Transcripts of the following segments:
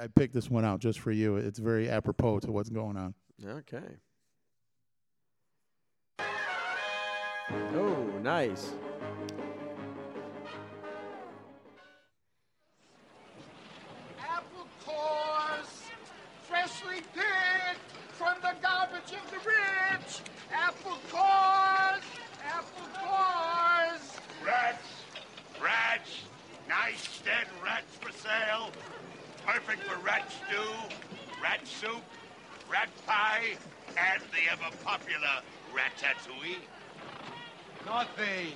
I picked this one out just for you. It's very apropos to what's going on. Okay. Oh, nice. Apple cores, freshly picked from the garbage of the rich. Apple cores, apple cores. Rats! Rats! Nice dead rats for sale. Perfect for rat stew, rat soup, rat pie, and the ever popular ratatouille. Nothing.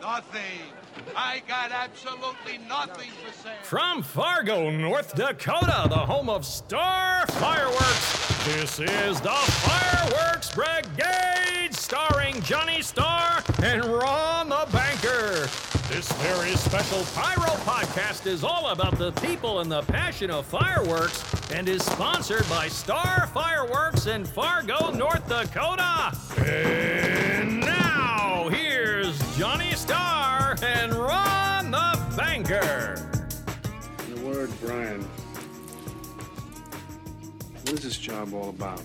Nothing. I got absolutely nothing for sale. From Fargo, North Dakota, the home of Star Fireworks, this is the Fireworks Brigade, starring Johnny Star and Ron the Banker. This very special Pyro podcast is all about the people and the passion of fireworks and is sponsored by Star Fireworks in Fargo, North Dakota. And now, here's Johnny Starr and Ron the Banker. The word, Brian. What is this job all about?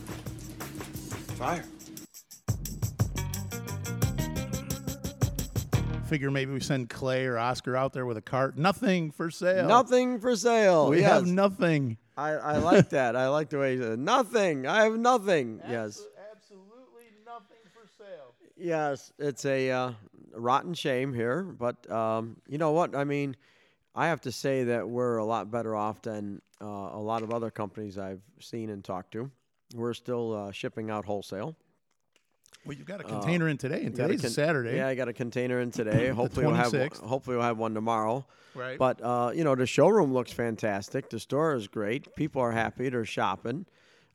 Fire. Figure maybe we send Clay or Oscar out there with a cart. Nothing for sale. Nothing for sale. We yes. have nothing. I, I like that. I like the way he said nothing. I have nothing. Yes. Absolutely nothing for sale. Yes. It's a uh, rotten shame here, but um, you know what? I mean, I have to say that we're a lot better off than uh, a lot of other companies I've seen and talked to. We're still uh, shipping out wholesale. Well, you've got a container in today, and We got a today's con- Saturday. Yeah, I got a container in today. hopefully we'll have 26th. hopefully we'll have one tomorrow. Right. But uh, you know, the showroom looks fantastic. The store is great. People are happy. They're shopping.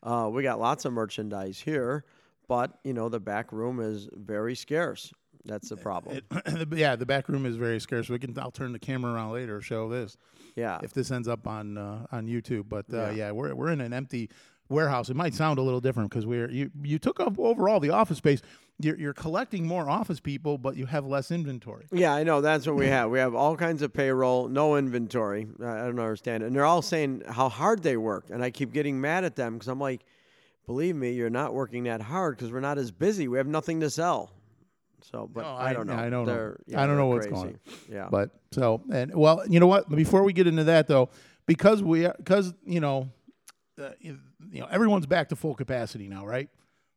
Uh, we got lots of merchandise here, but you know, the back room is very scarce. That's the problem. It- yeah, the back room is very scarce. We can. I'll turn the camera around later. Show this yeah. if this ends up on uh, on YouTube. But uh, Yeah. yeah. we're we're in an empty warehouse. It might sound a little different because we're you you took up overall the office space. You're you're collecting more office people, but you have less inventory. Yeah, I know. That's what we have. We have all kinds of payroll, no inventory. I don't understand it. And they're all saying how hard they work. And I keep getting mad at them because I'm like, believe me, you're not working that hard because we're not as busy. We have nothing to sell. So, but No, I, I- don't know. I don't know. They're- I don't know what's crazy. going On. Yeah. But so and well, you know what? Before we get into that though, because we because you know, uh, you know everyone's back to full capacity now, right?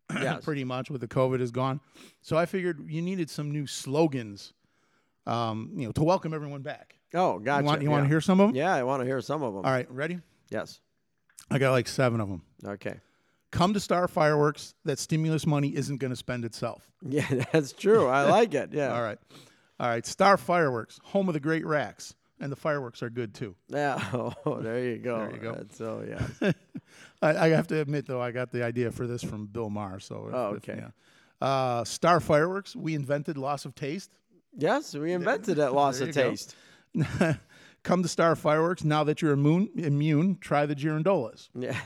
Yes. Pretty much with the COVID is gone. So I figured you needed some new slogans, um, you know, to welcome everyone back. oh, gotcha. You want you want to hear some of them? Yeah, I want to hear some of them. All right, ready? Yes. I got like seven of them. Okay. Come to Star Fireworks. That stimulus money isn't going to spend itself. Yeah, that's true. I like it. Yeah. All right, all right. Star Fireworks, home of the great racks, and the fireworks are good too. Yeah. Oh, there you go. There you go. That's, so yeah. I, I have to admit, though, I got the idea for this from Bill Maher. So, if- Oh, if- okay. yeah. Uh, Star Fireworks, we invented loss of taste. yes, we invented that loss of taste. Come to Star Fireworks. Now that you're immune, immune try the Girandolas. Yeah.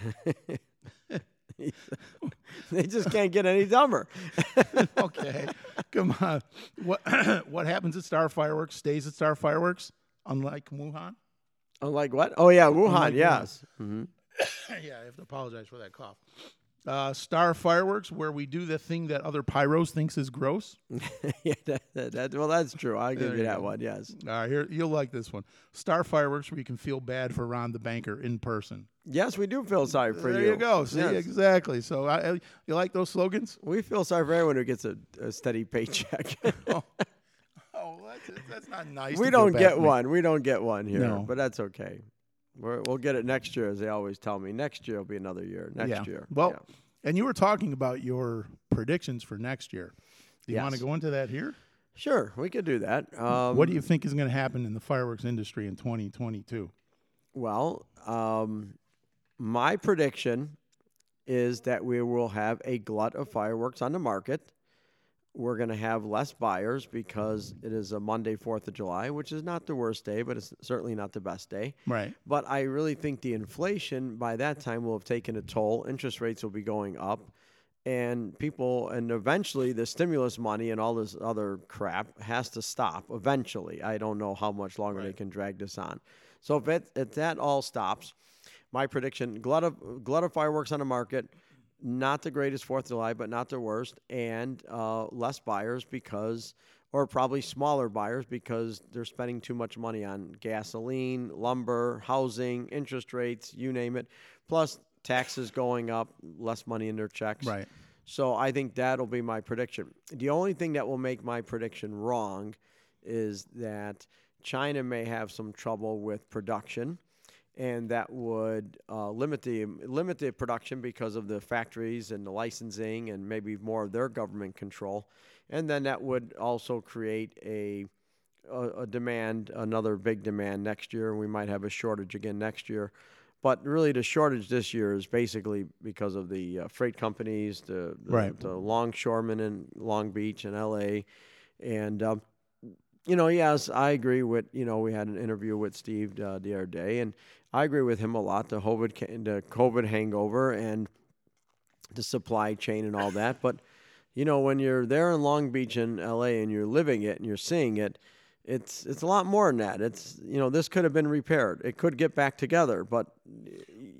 they just can't get any dumber. okay, come on. What what happens at Star Fireworks stays at Star Fireworks, unlike Wuhan. Unlike what? Oh yeah, Wuhan. Unlike Wuhan. yes. hmm yeah, I have to apologize for that cough. Uh, Star Fireworks, where we do the thing that other pyros thinks is gross. yeah. That, that, that- well, that's true. I'll give There you that go. one. Yes. All right, here you'll like this one. Star Fireworks, where you can feel bad for Ron the banker in person. Yes, we do feel sorry for there you. There you go. See, Yes. exactly. So, I, I- you like those slogans? We feel sorry for everyone who gets a, a steady paycheck. Oh, that's, that's not nice. we to don't bad get for me. one. We don't get one here, No. but that's okay. We're, we'll get it next year, as they always tell me. Next year will be another year. Next yeah. year. Well, Yeah. and you were talking about your predictions for next year. Do you want to go into that here? sure, we could do that. Um, what do you think is going to happen in the fireworks industry in 2022? Well, um, my prediction is that we will have a glut of fireworks on the market. We're going to have less buyers because it is a Monday, 4th of July, which is not the worst day, but it's certainly not the best day. Right. But I really think the inflation by that time will have taken a toll. Interest rates will be going up. And people, and eventually the stimulus money and all this other crap has to stop eventually. I don't know how much longer they can drag this on. So if, it, if that all stops, my prediction: glut of glut of fireworks on the market. Not the greatest Fourth of July, but not the worst, and uh, less buyers because, or probably smaller buyers because they're spending too much money on gasoline, lumber, housing, interest rates, you name it. Plus taxes going up, less money in their checks. Right. So I think that'll be my prediction. The only thing that will make my prediction wrong is that China may have some trouble with production, and that would uh, limit the limit the production because of the factories and the licensing and maybe more of their government control, and then that would also create a a, a demand, another big demand next year, and we might have a shortage again next year. But really, the shortage this year is basically because of the uh, freight companies, the, the, Right. the longshoremen in Long Beach and L.A. And um, you know, yes, I agree with you know we had an interview with Steve uh, the other day, and I agree with him a lot. The COVID, the COVID hangover and the supply chain and all that. But you know, when you're there in Long Beach and L.A. and you're living it and you're seeing it, it's it's a lot more than that. It's you know this could have been repaired. It could get back together, but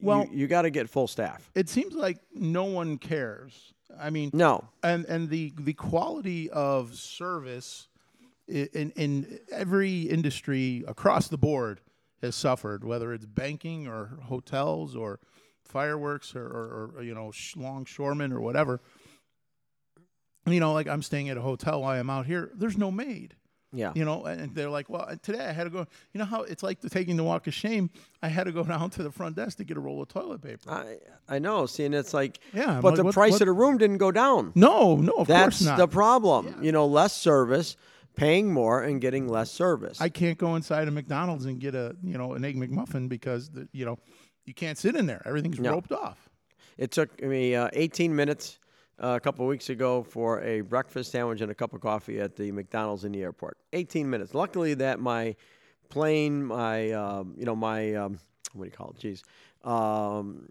Well- you, you got to get full staff. It seems like no one cares. I mean, No, and and the the quality of service in in every industry across the board has suffered, whether it's banking or hotels or fireworks or, or, or you know sh- longshoremen or whatever. You know, like I'm staying at a hotel while I'm out here. There's no maid. yeah, You know, and they're like, well, today I had to go. You know how it's like the taking the walk of shame. I had to go down to the front desk to get a roll of toilet paper. I I know. See, and it's like Yeah, but like, the what- price what- of the room didn't go down. No, no, of That's course not. That's the problem. You know, less service, paying more, and getting less service. I can't go inside a McDonald's and get a you know an egg McMuffin because the, you know you can't sit in there. Everything's No. roped off. It took me uh, 18 minutes uh, a couple of weeks ago for a breakfast sandwich and a cup of coffee at the McDonald's in the airport. 18 minutes. Luckily, that my plane, my um, you know my um, what do you call it? Jeez. Um,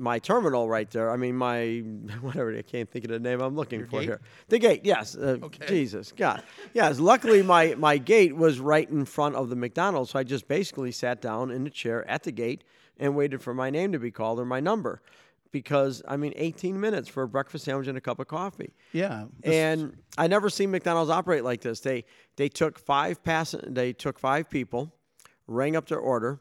my terminal right there. I mean, my whatever. I can't think of the name I'm looking for gate? here. The gate, yes. Uh, Okay. Jesus, God, yes. Luckily, my my gate was right in front of the McDonald's, so I just basically sat down in the chair at the gate and waited for my name to be called or my number, because I mean, 18 minutes for a breakfast sandwich and a cup of coffee. Yeah, And I never seen McDonald's operate like this. They they took five pass they took five people, rang up their order,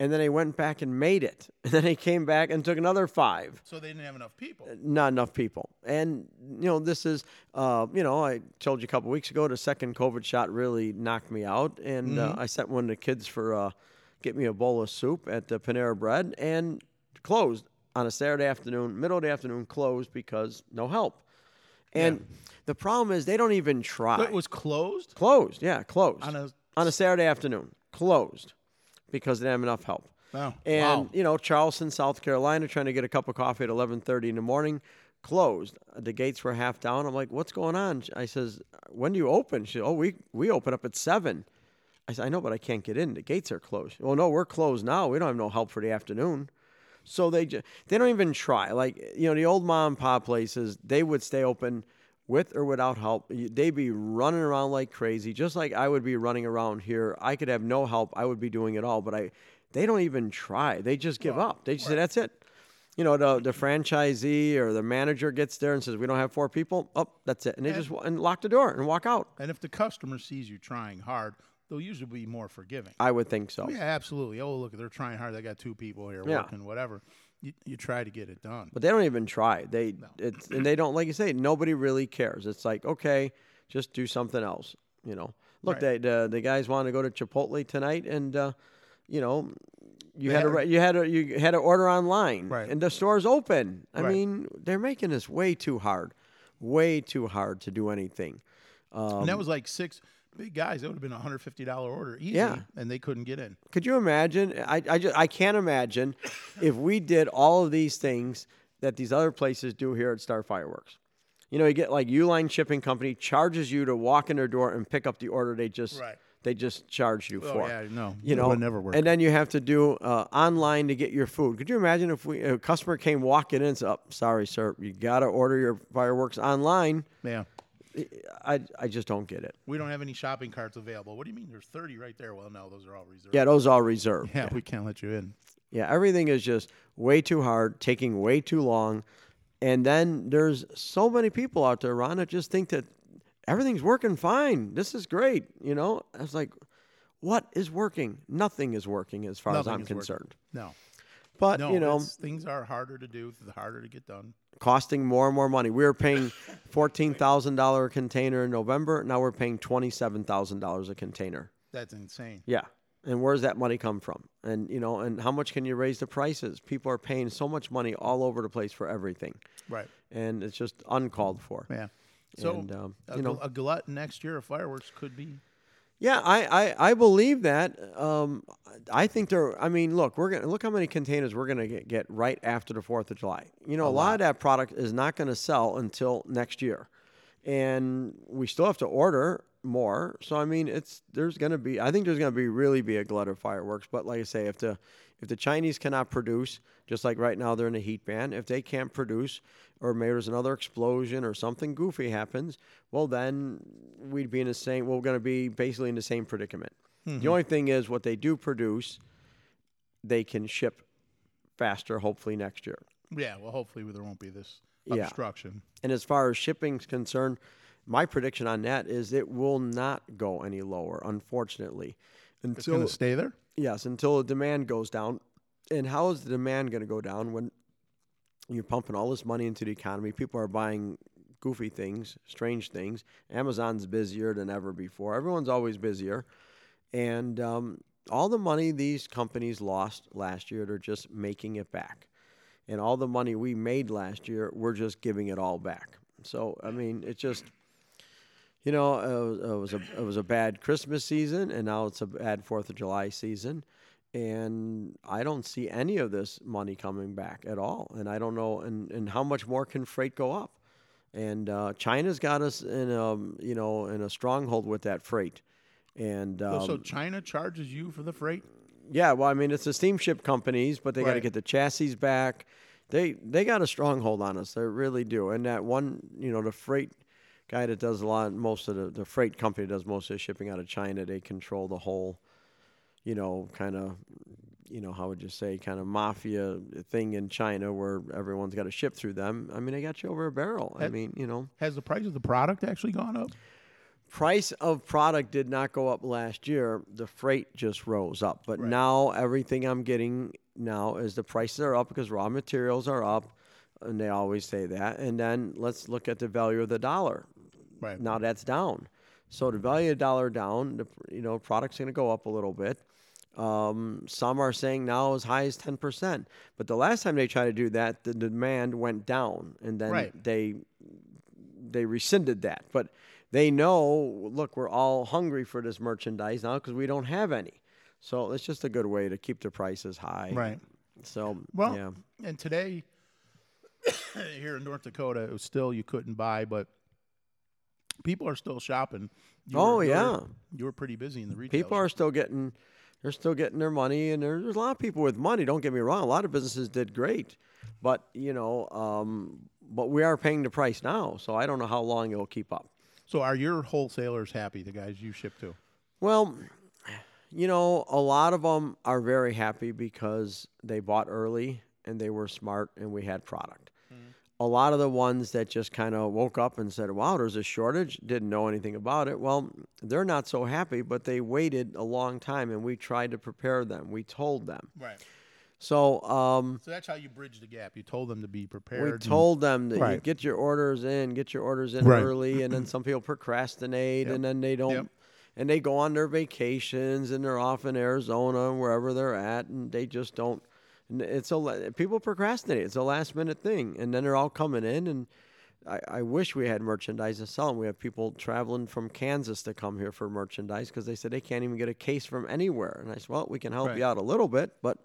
and then he went back and made it. And then he came back and took another five. so they didn't have enough people. Not enough people. And you know, this is uh, you know, I told you a couple weeks ago the second COVID shot really knocked me out, and uh, I sent one of the kids for uh, get me a bowl of soup at the Panera Bread and closed on a Saturday afternoon, middle of the afternoon, closed because no help. And the problem is they don't even try. But it was closed. closed, yeah, closed On a- on a Saturday afternoon, closed because they didn't have enough help. Wow. And Wow. you know, Charleston, South Carolina, trying to get a cup of coffee at 11:30 in the morning, closed. The gates were half down. I'm like, "What's going on?" I says, "When do you open?" She, said, "Oh, we we open up at 7." I said, "I know, but I can't get in. The gates are closed." Well, no, we're closed now. We don't have no help for the afternoon. So they just, they don't even try. Like you know, the old mom and pop places, they would stay open with or without help. They'd be running around like crazy, just like I would be running around here. I could have no help. I would be doing it all, but I they don't even try. They just give up. They just say that's it. You know, the the franchisee or the manager gets there and says, "We don't have four people." Oh, that's it, and they just and lock the door and walk out. And if the customer sees you trying hard, they'll usually be more forgiving. I would think so. Yeah, absolutely. Oh, look, they're trying hard. They got two people here Yeah. working, whatever. You, you try to get it done. But they don't even try. They it's and they don't like you say. Nobody really cares. It's like okay, just do something else. You know. Look, they, the the guys want to go to Chipotle tonight, and uh, you know, you had to had- re- you had to you had to order online, Right. and the store's open. I Right. mean, they're making this way too hard, way too hard to do anything. Um, and that was like six big guys. That would have been a hundred fifty dollar order easy. Yeah. and they couldn't get in. Could you imagine? I, I, just, I can't imagine if we did all of these things that these other places do here at Star Fireworks. You know, you get like Uline Shipping Company charges you to walk in their door and pick up the order they just Right. they just charged you Oh, for. yeah, no, you it know, never work. And then you have to do uh, online to get your food. Could you imagine if we a customer came walking in and said, oh, "Sorry, sir, you got to order your fireworks online." Yeah, I I just don't get it. we don't have any shopping carts available. What do you mean? There's thirty right there. Well, no, those are all reserved. Yeah, those are all reserved. yeah, we can't let you in. Yeah, everything is just way too hard, taking way too long. And then there's so many people out there, Ron, that just think that everything's working fine. This is great. You know, I was like, what is working? Nothing is working as far as I'm is working. concerned. No, But, no, you know, things are harder to do, the harder to get done. Costing more and more money. We were paying $14,000 a container in November. Now we're paying $27,000 a container. That's insane. Yeah. And where's that money come from? And you know, and how much can you raise the prices? People are paying so much money all over the place for everything, Right. and it's just uncalled for. Yeah. So And, um, a, you know- a glut next year of fireworks could be. Yeah, I, I, I believe that. Um, I think there. I mean, look, we're gonna look how many containers we're gonna get, get right after the Fourth of July. You know, a, lot. of that product is not going to sell until next year, and we still have to order more. So I mean, it's there's going to be. I think there's going to be really be a glut of fireworks. But like I say, if the if the Chinese cannot produce, just like right now they're in a heat ban, if they can't produce, or maybe there's another explosion or something goofy happens, well then we'd be in the same. well, We're going to be basically in the same predicament. The mm-hmm. only thing is, what they do produce, they can ship faster. Hopefully next year. Yeah. Well, hopefully there won't be this Yeah. obstruction. And as far as shipping's concerned, my prediction on that is it will not go any lower, unfortunately, It's going to stay there. Yes, until the demand goes down. And how is the demand going to go down when you're pumping all this money into the economy? People are buying goofy things, strange things. Amazon's busier than ever before. Everyone's always busier, and um, all the money these companies lost last year, they're just making it back. And all the money we made last year, we're just giving it all back. So I mean, it's just you know, uh, it was a it was a bad Christmas season, and now it's a bad Fourth of July season, and I don't see any of this money coming back at all. And I don't know, and, and how much more can freight go up? And uh, China's got us in a you know in a stronghold with that freight, and um, so China charges you for the freight. yeah, well, I mean, it's the steamship companies, but they got to get the chassis back. They they got a stronghold on us. They really do. And that one, you know, the freight guy that does a lot, most of the the freight company does most of the shipping out of China. They control the whole, you know, kind of, you know, how would you say, kind of mafia thing in China where everyone's got to ship through them. I mean, they got you over a barrel. I mean, you know. Has the price of the product actually gone up? price of product did not go up last year. The freight just rose up. But Right. now everything I'm getting now is the prices are up because raw materials are up, and they always say that. And then let's look at the value of the dollar. Right. Now that's down. So the value of the dollar down, the you know product's going to go up a little bit. Um, some are saying now as high as ten percent. But the last time they tried to do that, the demand went down, and then Right. they they rescinded that. But they know, look, we're all hungry for this merchandise now because we don't have any. So it's just a good way to keep the prices high. Right. So Well, yeah, and today here in North Dakota, it was still you couldn't buy, but people are still shopping. You Oh, were- you yeah. were- you were pretty busy in the retail. people are still getting, they're still getting their money, and there's, there's a lot of people with money. Don't get me wrong, a lot of businesses did great, but you know, um, but we are paying the price now. So I don't know how long it'll keep up. So are your wholesalers happy? The guys you ship to? Well, you know, a lot of them are very happy because they bought early and they were smart and we had product. A lot of the ones that just kind of woke up and said, wow, there's a shortage, didn't know anything about it. Well, they're not so happy, but they waited a long time and we tried to prepare them. We told them. Right. So, um, So that's how you bridge the gap. You told them to be prepared. we and- told them that you get your orders in, get your orders in Right. early, and then some people procrastinate, Yep. and then they don't, Yep. and they go on their vacations, and they're off in Arizona, wherever they're at, and they just don't. And it's a people procrastinate. It's a last minute thing, and then they're all coming in, and I, I wish we had merchandise to sell. 'em. We have people traveling from Kansas to come here for merchandise because they said they can't even get a case from anywhere. And I said, well, we can help Right. you out a little bit, but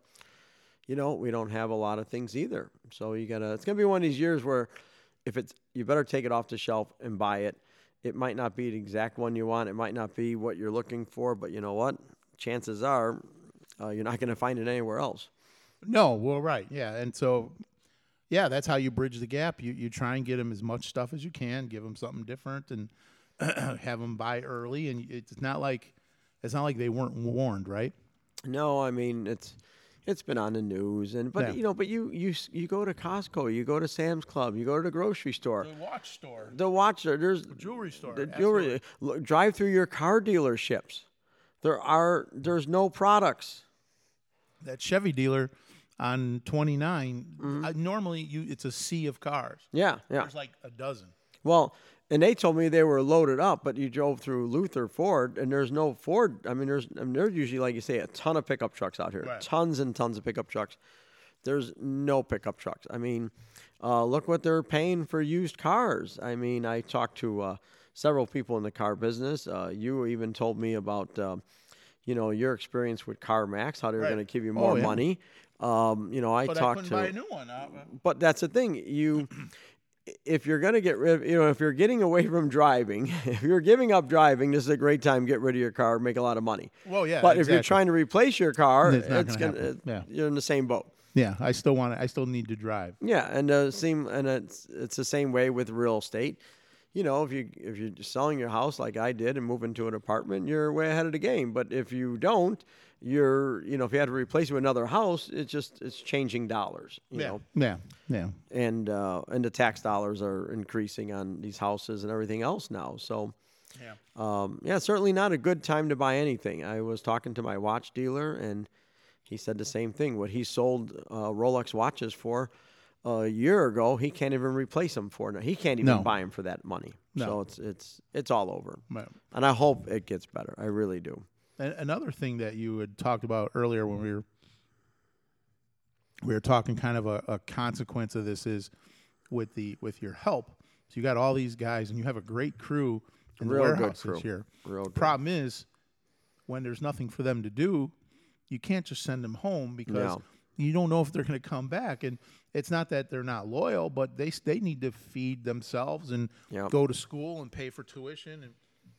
you know, we don't have a lot of things either. So you gotta. It's gonna be one of these years where, if it's, you better take it off the shelf and buy it. It might not be the exact one you want. It might not be what you're looking for, but you know what? Chances are, uh, you're not gonna find it anywhere else. No, well, right, yeah, and so, yeah, that's how you bridge the gap. You you try and get them as much stuff as you can, give them something different, and have them buy early. And it's not like it's not like they weren't warned, right? No, I mean it's It's been on the news, and but Yeah. you know, but you you you go to Costco, you go to Sam's Club, you go to the grocery store, the watch store, the watch store. there's jewelry store, the jewelry. Look, drive through your car dealerships. There are there's no products. that Chevy dealer on 29. Uh, normally, you it's a sea of cars. Yeah, yeah. There's like a dozen. Well, and they told me they were loaded up, but you drove through Luther Ford, and there's no Ford. I mean, there's I mean, there's usually, like you say, a ton of pickup trucks out here, Right. tons and tons of pickup trucks. There's no pickup trucks. I mean, uh, look what they're paying for used cars. I mean, I talked to uh, several people in the car business. Uh, you even told me about, um, you know, your experience with CarMax, how they were Right. going to give you Oh, more yeah. money. Um, you know, I But talked couldn't to buy a new one. Uh, but that's the thing you if you're going to get rid you know if you're getting away from driving if you're giving up driving this is a great time to get rid of your car make a lot of money Well, yeah, but if you're trying to replace your car It's it's gonna gonna. Yeah. you're in the same boat yeah, I still want. to I still need to drive. yeah and uh, same and it's it's the same way with real estate you know if you if you're selling your house like I did and moving to an apartment you're way ahead of the game but if you don't you're you know if you had to replace it with another house it's just it's changing dollars you yeah. know yeah, yeah. and uh, and the tax dollars are increasing on these houses and everything else now. So, Yeah. um, yeah, certainly not a good time to buy anything. I was talking to my watch dealer, and he said the same thing. What he sold uh, Rolex watches for a year ago, he can't even replace them for. now. He can't even No. buy them for that money. No. So it's it's it's all over. Right. And I hope it gets better. I really do. And another thing that you had talked about earlier when we were we were talking kind of a, a consequence of this is with the with your help. So you got all these guys and you have a great crew in Real the good warehouse crew. this year. Real good. Problem is when there's nothing for them to do, you can't just send them home because No. you don't know if they're going to come back. And it's not that they're not loyal, but they they need to feed themselves and Yep. go to school and pay for tuition and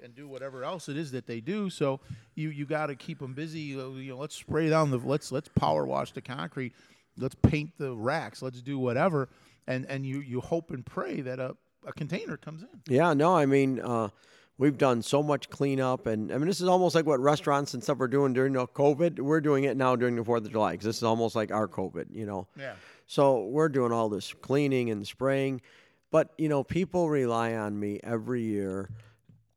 and do whatever else it is that they do. So you you got to keep them busy. You know, let's spray down the let's let's power wash the concrete. Let's paint the racks. Let's do whatever. And and you you hope and pray that a a container comes in. Yeah, no, I mean, uh, we've done so much cleanup, and I mean, this is almost like what restaurants and stuff are doing during the COVID. We're doing it now during the Fourth of July because this is almost like our COVID, you know. Yeah. So we're doing all this cleaning and spraying, but you know, people rely on me every year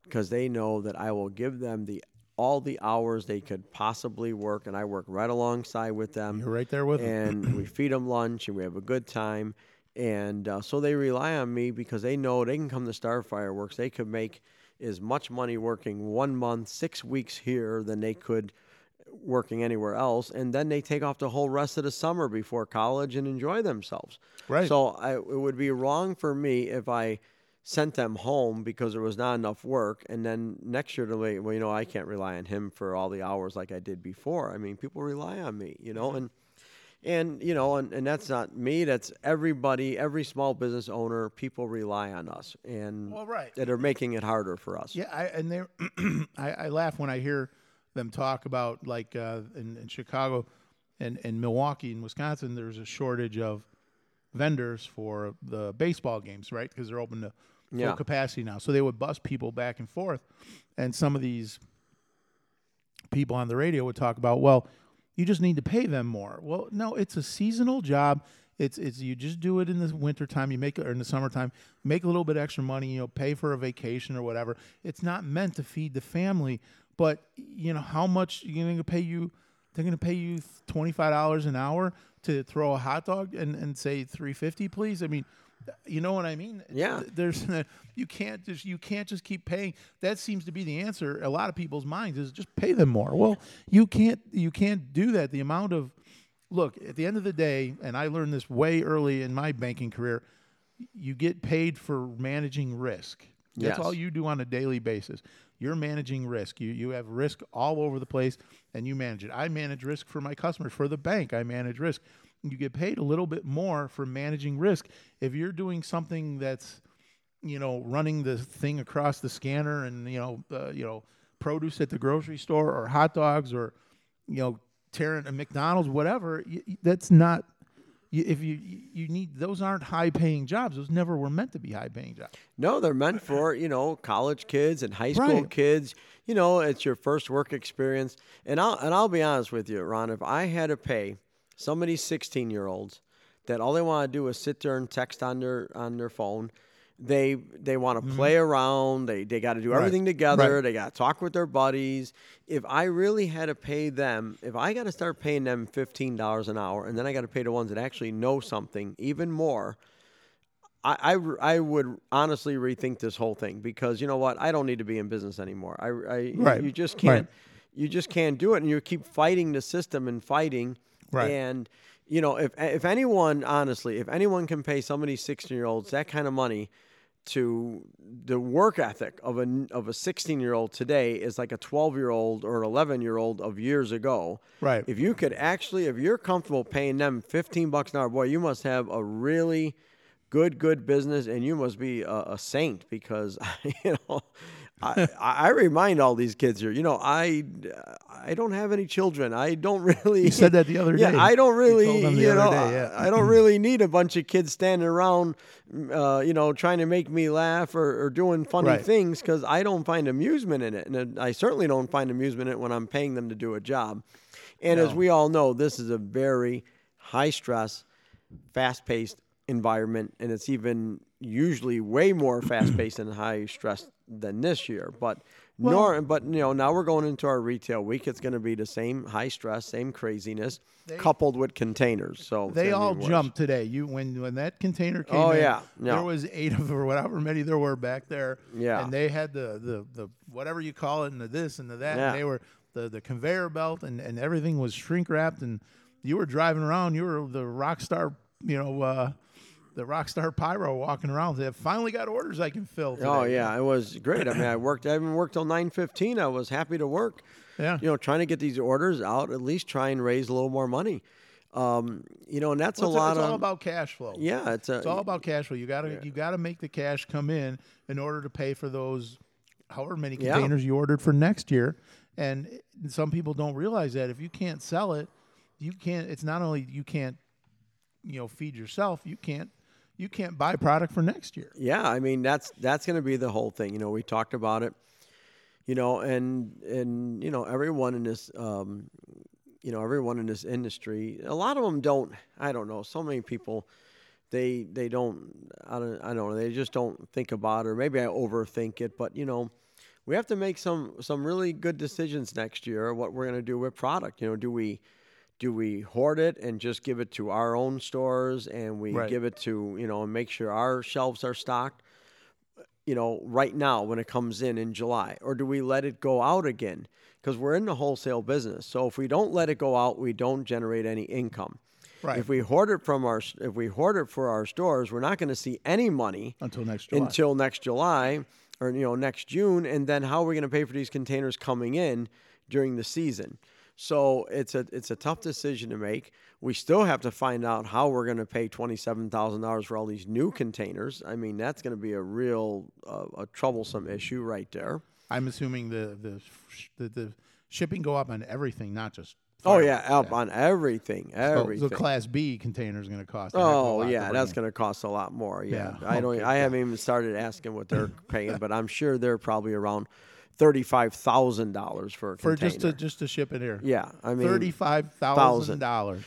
because they know that I will give them the all the hours they could possibly work, and I work right alongside with them You're right there with them, and we feed them lunch and we have a good time and uh, so they rely on me because they know they can come to star fireworks they could make as much money working one month six weeks here than they could working anywhere else and then they take off the whole rest of the summer before college and enjoy themselves Right. so I, it would be wrong for me if i sent them home because there was not enough work and then next year to wait. well you know i can't rely on him for all the hours like i did before i mean people rely on me you know and and you know and, and that's not me that's everybody every small business owner people rely on us and Well, right. that are making it harder for us Yeah, I, and they, I, I laugh when I hear them talk about like uh, in, in Chicago and, and Milwaukee and Wisconsin. There's a shortage of vendors for the baseball games, right? Because they're open to full Yeah. capacity now. So they would bus people back and forth, and some of these people on the radio would talk about, well, you just need to pay them more. Well, no, it's a seasonal job. It's it's you just do it in the wintertime, you make it or in the summertime, make a little bit extra money, you know, pay for a vacation or whatever. It's not meant to feed the family, but you know, how much you're gonna pay you they're gonna pay you twenty five dollars an hour to throw a hot dog and, and say three fifty, please. I mean, you know what I mean? Yeah. There's you can't just you can't just keep paying. That seems to be the answer. A lot of people's minds is just pay them more. Well, you can't you can't do that. The amount of look at the end of the day, and I learned this way early in my banking career. You get paid for managing risk. That's Yes. all you do on a daily basis. You're managing risk. You you have risk all over the place, and you manage it. I manage risk for my customers. For the bank, I manage risk. You get paid a little bit more for managing risk. If you're doing something that's you know, running the thing across the scanner and you know, uh, you know, produce at the grocery store or hot dogs or you know, tearing a McDonald's, whatever. that's not. You, if you you need those aren't high paying jobs. Those never were meant to be high paying jobs. No, they're meant for, you know, college kids and high school Right. kids. You know, it's your first work experience. And I'll and I'll be honest with you, Ron, if I had to pay some of these 16 year olds that all they want to do is sit there and text on their on their phone. They they want to play around. They they got to do Mm-hmm. Right. everything together. Right. They got to talk with their buddies. If I really had to pay them, if I got to start paying them fifteen dollars an hour, and then I got to pay the ones that actually know something even more, I, I, I would honestly rethink this whole thing because you know what? I don't need to be in business anymore. I, I Right. you just can't you just can't do it, and you keep fighting the system and fighting. Right. And you know, if if anyone honestly, if anyone can pay some of these sixteen year olds that kind of money to the work ethic of a of a 16 year old today is like a 12 year old or 11 year old of years ago. Right. If you could actually, if you're comfortable paying them 15 bucks an hour, boy, you must have a really good, good business, and you must be a, a saint because you know. I, I remind all these kids here, you know, I I don't have any children. I don't really. You said that the other yeah, day. I don't really, the you know, day, yeah. I, I don't really need a bunch of kids standing around, uh, you know, trying to make me laugh or, or doing funny Right. things because I don't find amusement in it, and I certainly don't find amusement in it when I'm paying them to do a job. And as we all know, this is a very high stress, fast paced environment, and it's even usually way more fast paced and high stress than this year. But nor, but you know, now we're going into our retail week. It's going to be the same high stress, same craziness, coupled with containers. So They all jumped today. You when when that container came Oh, in, yeah. No. there was eight of or whatever many there were back there. Yeah. and they had the the, the whatever you call it and the this and the that. Yeah. And they were the the conveyor belt and and everything was shrink wrapped and you were driving around. You were the rock star, you know. uh the Rockstar Pyro walking around. They finally got orders I can fill. Today. Oh yeah, it was great. I mean, I worked. I haven't worked till nine fifteen. I was happy to work. Yeah. You know, trying to get these orders out. At least try and raise a little more money. Um, you know, and that's Well, a lot it's of. all about cash flow. yeah, it's a. It's all about cash flow. You gotta you gotta make the cash come in in order to pay for those however many Yeah. containers you ordered for next year. And some people don't realize that if you can't sell it, you can't. It's not only you can't, you know, feed yourself. You can't you can't buy product for next year. Yeah, I mean that's that's going to be the whole thing. You know, we talked about it. You know, and and you know everyone in this, um, you know, everyone in this industry. A lot of them don't. I don't know. So many people, they they don't. I don't. I don't know. They just don't think about it. Or maybe I overthink it. But you know, we have to make some some really good decisions next year. What we're going to do with product. You know, do we do we hoard it and just give it to our own stores and we Right. give it to you know and make sure our shelves are stocked you know right now when it comes in in july or do we let it go out again because we're in the wholesale business so if we don't let it go out we don't generate any income Right. if we hoard it from our if we hoard it for our stores we're not going to see any money Until next July. until next July or you know next June, and then how are we going to pay for these containers coming in during the season? So it's a it's a tough decision to make. We still have to find out how we're going to pay twenty seven thousand dollars for all these new containers. I mean, that's going to be a real uh, a troublesome issue right there. I'm assuming the the the, the shipping go up on everything, not just. Oh yeah, up on everything, So, everything. the Class B container is going to cost. Oh yeah, that's going to cost a lot more. Yeah, Yeah, I don't. okay, I haven't even started asking what they're paying, but I'm sure they're probably around thirty-five thousand dollars for a for container. just to just to ship it here. yeah, I mean, Thirty-five thousand dollars.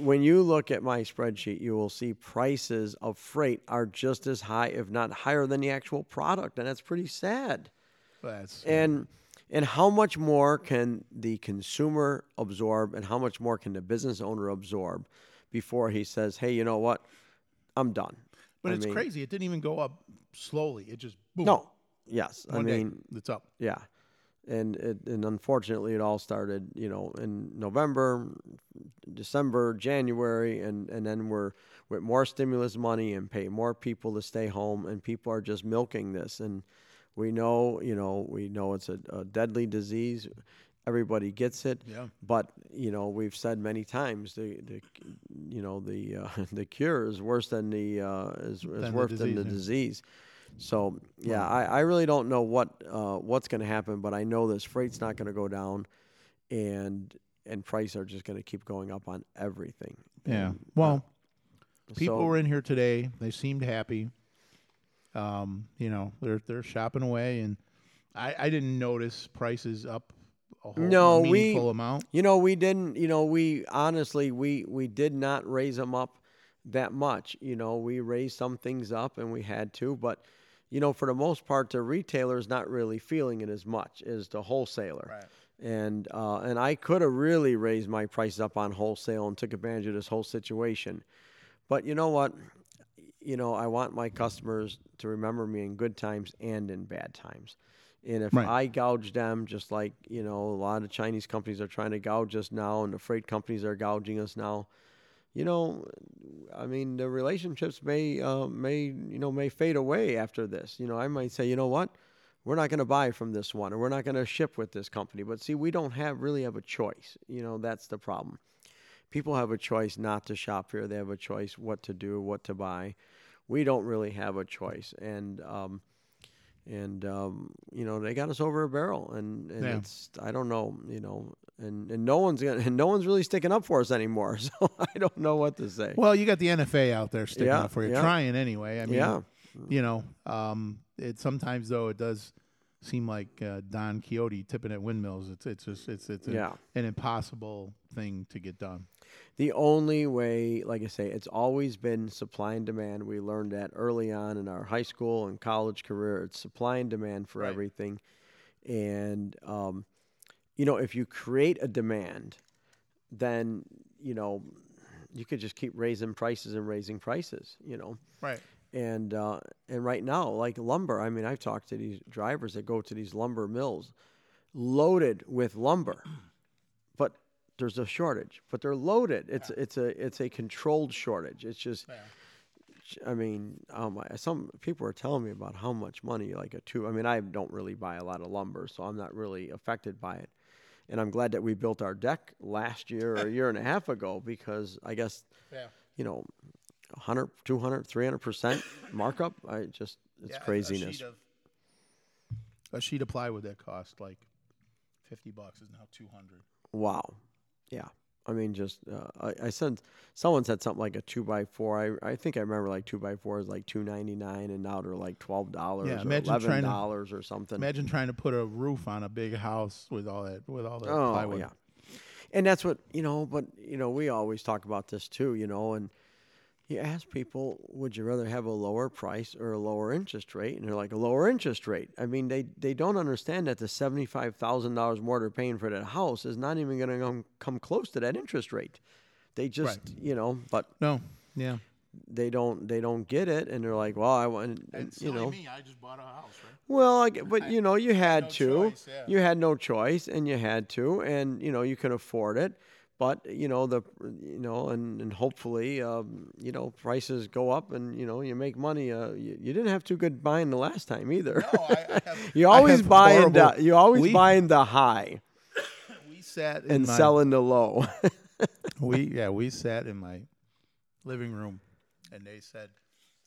when you look at my spreadsheet, you will see prices of freight are just as high, if not higher, than the actual product, and that's pretty sad. That's And and how much more can the consumer absorb, and how much more can the business owner absorb before he says, "Hey, you know what? I'm done." but I it's mean, crazy. It didn't even go up slowly. It just boom. No. Yes, I one day, mean, it's up. yeah, and it, and unfortunately, it all started, you know, in November, December, January, and and then we're with more stimulus money and pay more people to stay home, and people are just milking this, and we know, you know, we know it's a, a deadly disease. Everybody gets it, Yeah. but you know we've said many times the, the you know the uh, the cure is worse than the uh, is, is the worse than the yeah. disease. So yeah, I, I really don't know what uh, what's going to happen, but I know this freight's not going to go down, and and prices are just going to keep going up on everything. Yeah. And, Well, uh, people so- were in here today. They seemed happy. Um, you know, they're they're shopping away, and I I didn't notice prices up No, a we- meaningful amount. You know, we didn't. You know, we honestly we we did not raise them up that much. You know, we raised some things up and we had to, but you know, for the most part, the retailer is not really feeling it as much as the wholesaler. Right. And uh, and I could have really raised my prices up on wholesale and took advantage of this whole situation, but you know what? You know, I want my customers to remember me in good times and in bad times. And if Right. I gouge them, just like you know, a lot of Chinese companies are trying to gouge us now, and the freight companies are gouging us now. You know, I mean, the relationships may uh, may you know may fade away after this. You know, I might say, you know what, we're not going to buy from this one, or we're not going to ship with this company. But see, we don't have really have a choice. You know, that's the problem. People have a choice not to shop here. They have a choice what to do, what to buy. We don't really have a choice, and um, and um, you know they got us over a barrel, and, and Yeah. it's I don't know, you know, and, and no one's gonna, and no one's really sticking up for us anymore. So I don't know what to say. Well, you got the NFA out there sticking Yeah, up for you, yeah. trying anyway. I mean, Yeah. you know, um, it sometimes though it does seem like uh, Don Quixote tipping at windmills. It's it's just it's it's a- Yeah. an impossible thing to get done. The only way, like I say, it's always been supply and demand. We learned that early on in our high school and college career. It's supply and demand for Right. everything. And, um, you know, if you create a demand, then, you know, you could just keep raising prices and raising prices, you know. Right. And uh, and right now, like lumber, I mean, I've talked to these drivers that go to these lumber mills, loaded with lumber, but there's a shortage. But they're loaded. It's it's a it's a controlled shortage. It's just, I mean, oh my, some people are telling me about how much money like a two. I mean, I don't really buy a lot of lumber, so I'm not really affected by it. And I'm glad that we built our deck last year or a year and a half ago because I guess Yeah. you know, 100, 200, 300% markup. I just, it's Yeah, craziness. A sheet, of, a sheet of plywood that cost like fifty bucks is now two hundred. wow. Yeah. I mean, just, uh, I, I said, someone said something like a two by four. I, I think I remember like two by four is like two ninety nine, and now they're like $12 Yeah, or imagine $11 trying to- or something. Imagine trying to put a roof on a big house with all that with all that Oh, plywood. yeah. And that's what, you know, but, you know, we always talk about this too, you know, and you ask people, would you rather have a lower price or a lower interest rate? And they're like, a lower interest rate. I mean, they, they don't understand that the $75,000 more they're paying for that house is not even going to come, come close to that interest rate. They just, you know, but No. Yeah. they don't, they don't get it. And they're like, well, I want, And you know. me, I just bought a house, right? Well, I but you know, you had no to. choice, yeah. You had no choice, and you had to, and you know, you can afford it. But you know the, you know, and and hopefully, um, you know, prices go up, and you know, you make money. Uh, you, you didn't have too good buying the last time either. No, I, I have, you always have buying the, you always we, buying the high We sat in and my, selling the low. We yeah, we sat in my living room, and they said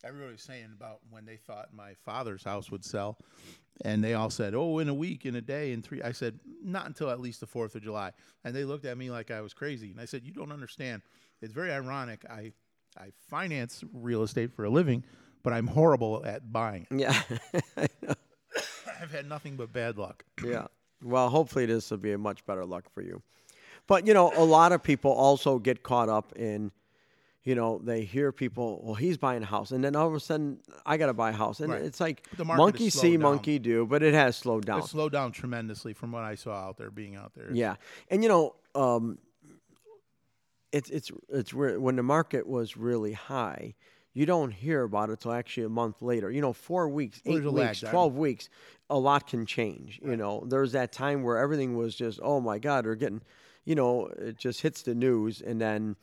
everybody was saying about when they thought my father's house would sell, and they all said, "Oh, in a week, in a day, in three. I said, "Not until at least the Fourth of July." And they looked at me like I was crazy, and I said, "You don't understand. It's very ironic. I I finance real estate for a living, but I'm horrible at buying. it. yeah, I've had nothing but bad luck." yeah. Well, hopefully this will be a much better luck for you. But you know, a lot of people also get caught up in, you know, they hear people, well, he's buying a house, and then all of a sudden, I got to buy a house, and Right. it's like the monkey see, down. monkey do, but it has slowed down. It slowed down tremendously from what I saw out there, being out there. Yeah, and you know, um, it's it's it's when the market was really high, you don't hear about it till actually a month later. You know, four weeks, eight weeks, twelve weeks, a lot can change. You know, there's that time where everything was just, oh my God, they're getting, you know, it just hits the news, and then.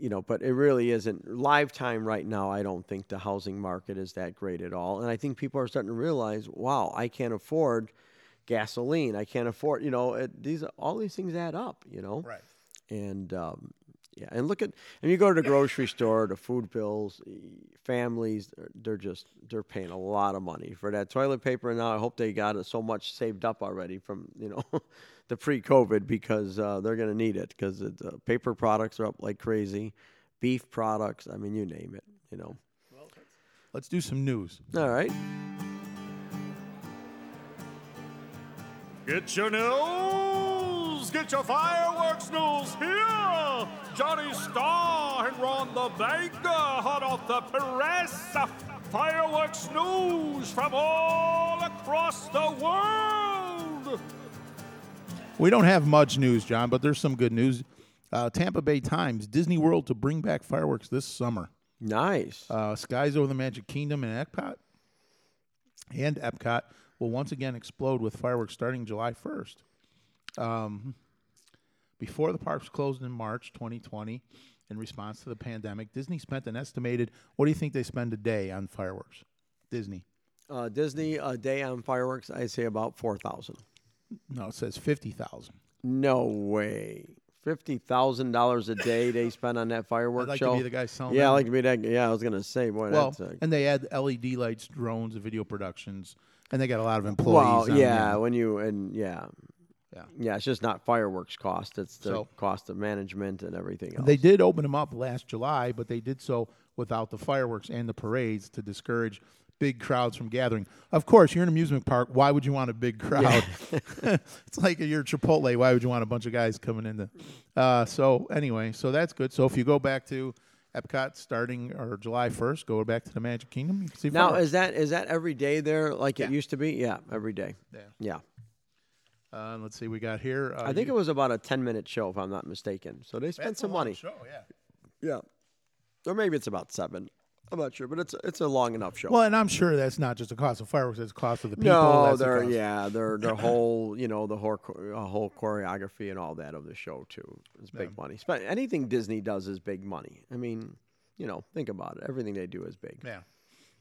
You know, but it really isn't live time right now. I don't think the housing market is that great at all, and I think people are starting to realize, wow, I can't afford gasoline. I can't afford, you know, it, these all these things add up, you know. Right. And um, yeah, and look at and you go to the grocery store, the food bills, families, they're, they're just they're paying a lot of money for that toilet paper. And now I hope they got it so much saved up already from you know the pre-COVID because uh, they're going to need it because uh, paper products are up like crazy, beef products. I mean, you name it, you know. Let's do some news. All right. Get your news news. Get your fireworks news here. Johnny Starr and Ron the Banker, hot off the press. Fireworks news from all across the world. We don't have much news, John, but there's some good news. Uh, Tampa Bay Times, Disney World to bring back fireworks this summer. Nice. Uh, skies over the Magic Kingdom and Epcot and Epcot will once again explode with fireworks starting July 1st. Um, before the parks closed in March 2020, in response to the pandemic, Disney spent an estimated. What do you think they spend a day on fireworks? Disney. Uh, Disney a day on fireworks, I'd say about four thousand. No, it says fifty thousand. No way. Fifty thousand dollars a day they spend on that fireworks I'd like show. to be the guy selling. yeah, I like to be that. Yeah, I was gonna say, boy, Well, that's. Uh, and they add LED lights, drones, video productions, and they got a lot of employees. well, yeah, there. when you and yeah, Yeah. yeah, it's just not fireworks cost; it's the So- cost of management and everything else. They did open them up last July, but they did so without the fireworks and the parades to discourage big crowds from gathering. Of course, you're in an amusement park. Why would you want a big crowd? it's like you're Chipotle. Why would you want a bunch of guys coming in? The, uh, so anyway, so that's good. So if you go back to Epcot starting or July 1st, go back to the Magic Kingdom. You can see Now, is that is that every day there like Yeah. it used to be? Yeah, every day. Yeah. Yeah. Uh, let's see. We got here. Uh, I think you- it was about a ten minute show, if I'm not mistaken. So they spent some money. Show, yeah. Yeah. Or maybe it's about seven. I'm not sure, but it's it's a long enough show. Well, and I'm sure that's not just the cost of fireworks; it's the cost of the people. no, that's the yeah, their their whole you know the whole uh, whole choreography and all that of the show too is big money. But anything Disney does is big money. I mean, you know, think about it. Everything they do is big. Yeah.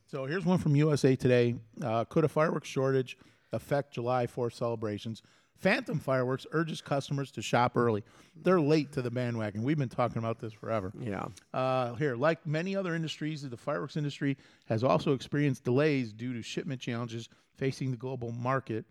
So here's one from USA Today. Uh, could a fireworks shortage affect July 4th celebrations? Phantom Fireworks urges customers to shop early. They're late to the bandwagon. We've been talking about this forever. Yeah. Uh, here, like many other industries, the fireworks industry has also experienced delays due to shipment challenges facing the global market.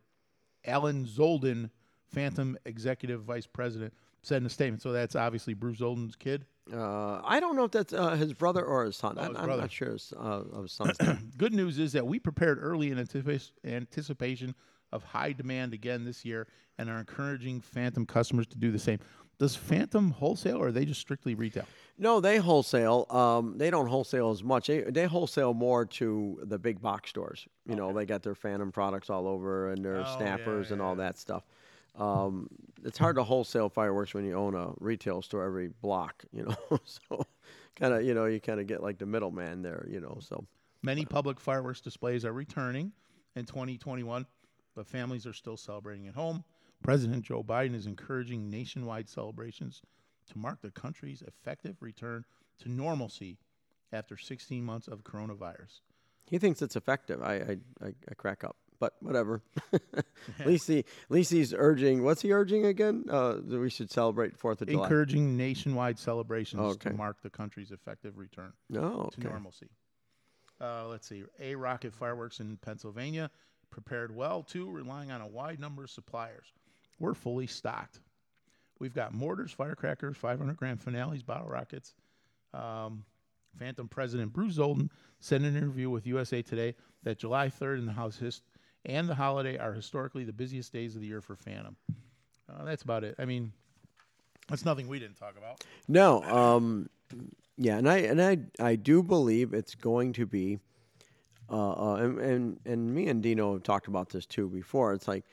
Alan Zoldan, Phantom Executive Vice President, said in a statement. So that's obviously Bruce Zoldan's kid. Uh, I don't know if that's uh, his brother or his son. I, Oh, his I'm brother. not sure his, uh, of his son's name. Good news is that we prepared early in anticipa- anticipation of high demand again this year and are encouraging Phantom customers to do the same. Does Phantom wholesale or are they just strictly retail? No, they wholesale. Um, they don't wholesale as much. They, they wholesale more to the big box stores. You know, they got their Phantom products all over and their Oh, yeah, snappers and yeah, all that stuff. Um, it's hard to wholesale fireworks when you own a retail store every block. You know, so kind of you know you kind of get like the middleman there. You know, so Many public fireworks displays are returning in 2021, but families are still celebrating at home. President Joe Biden is encouraging nationwide celebrations to mark the country's effective return to normalcy after 16 months of coronavirus. he thinks it's effective. I I, I, I crack up. But whatever. at least he, at least he's urging. What's he urging again? Uh, that we should celebrate Fourth of July. Encouraging nationwide celebrations Okay. to mark the country's effective return. No, to normalcy. Uh, let's see. A Rocket Fireworks in Pennsylvania prepared well too, relying on a wide number of suppliers. We're fully stocked. We've got mortars, firecrackers, 500 gram finales, bottle rockets. Um, Phantom President Bruce Zoldan said in an interview with USA Today that July 3rd and the house his- and the holiday are historically the busiest days of the year for Phantom. Uh, that's about it. I mean, that's nothing we didn't talk about. No, um, yeah, and I and I I do believe it's going to be, uh, uh, and, and and me and Dino have talked about this too before. It's like,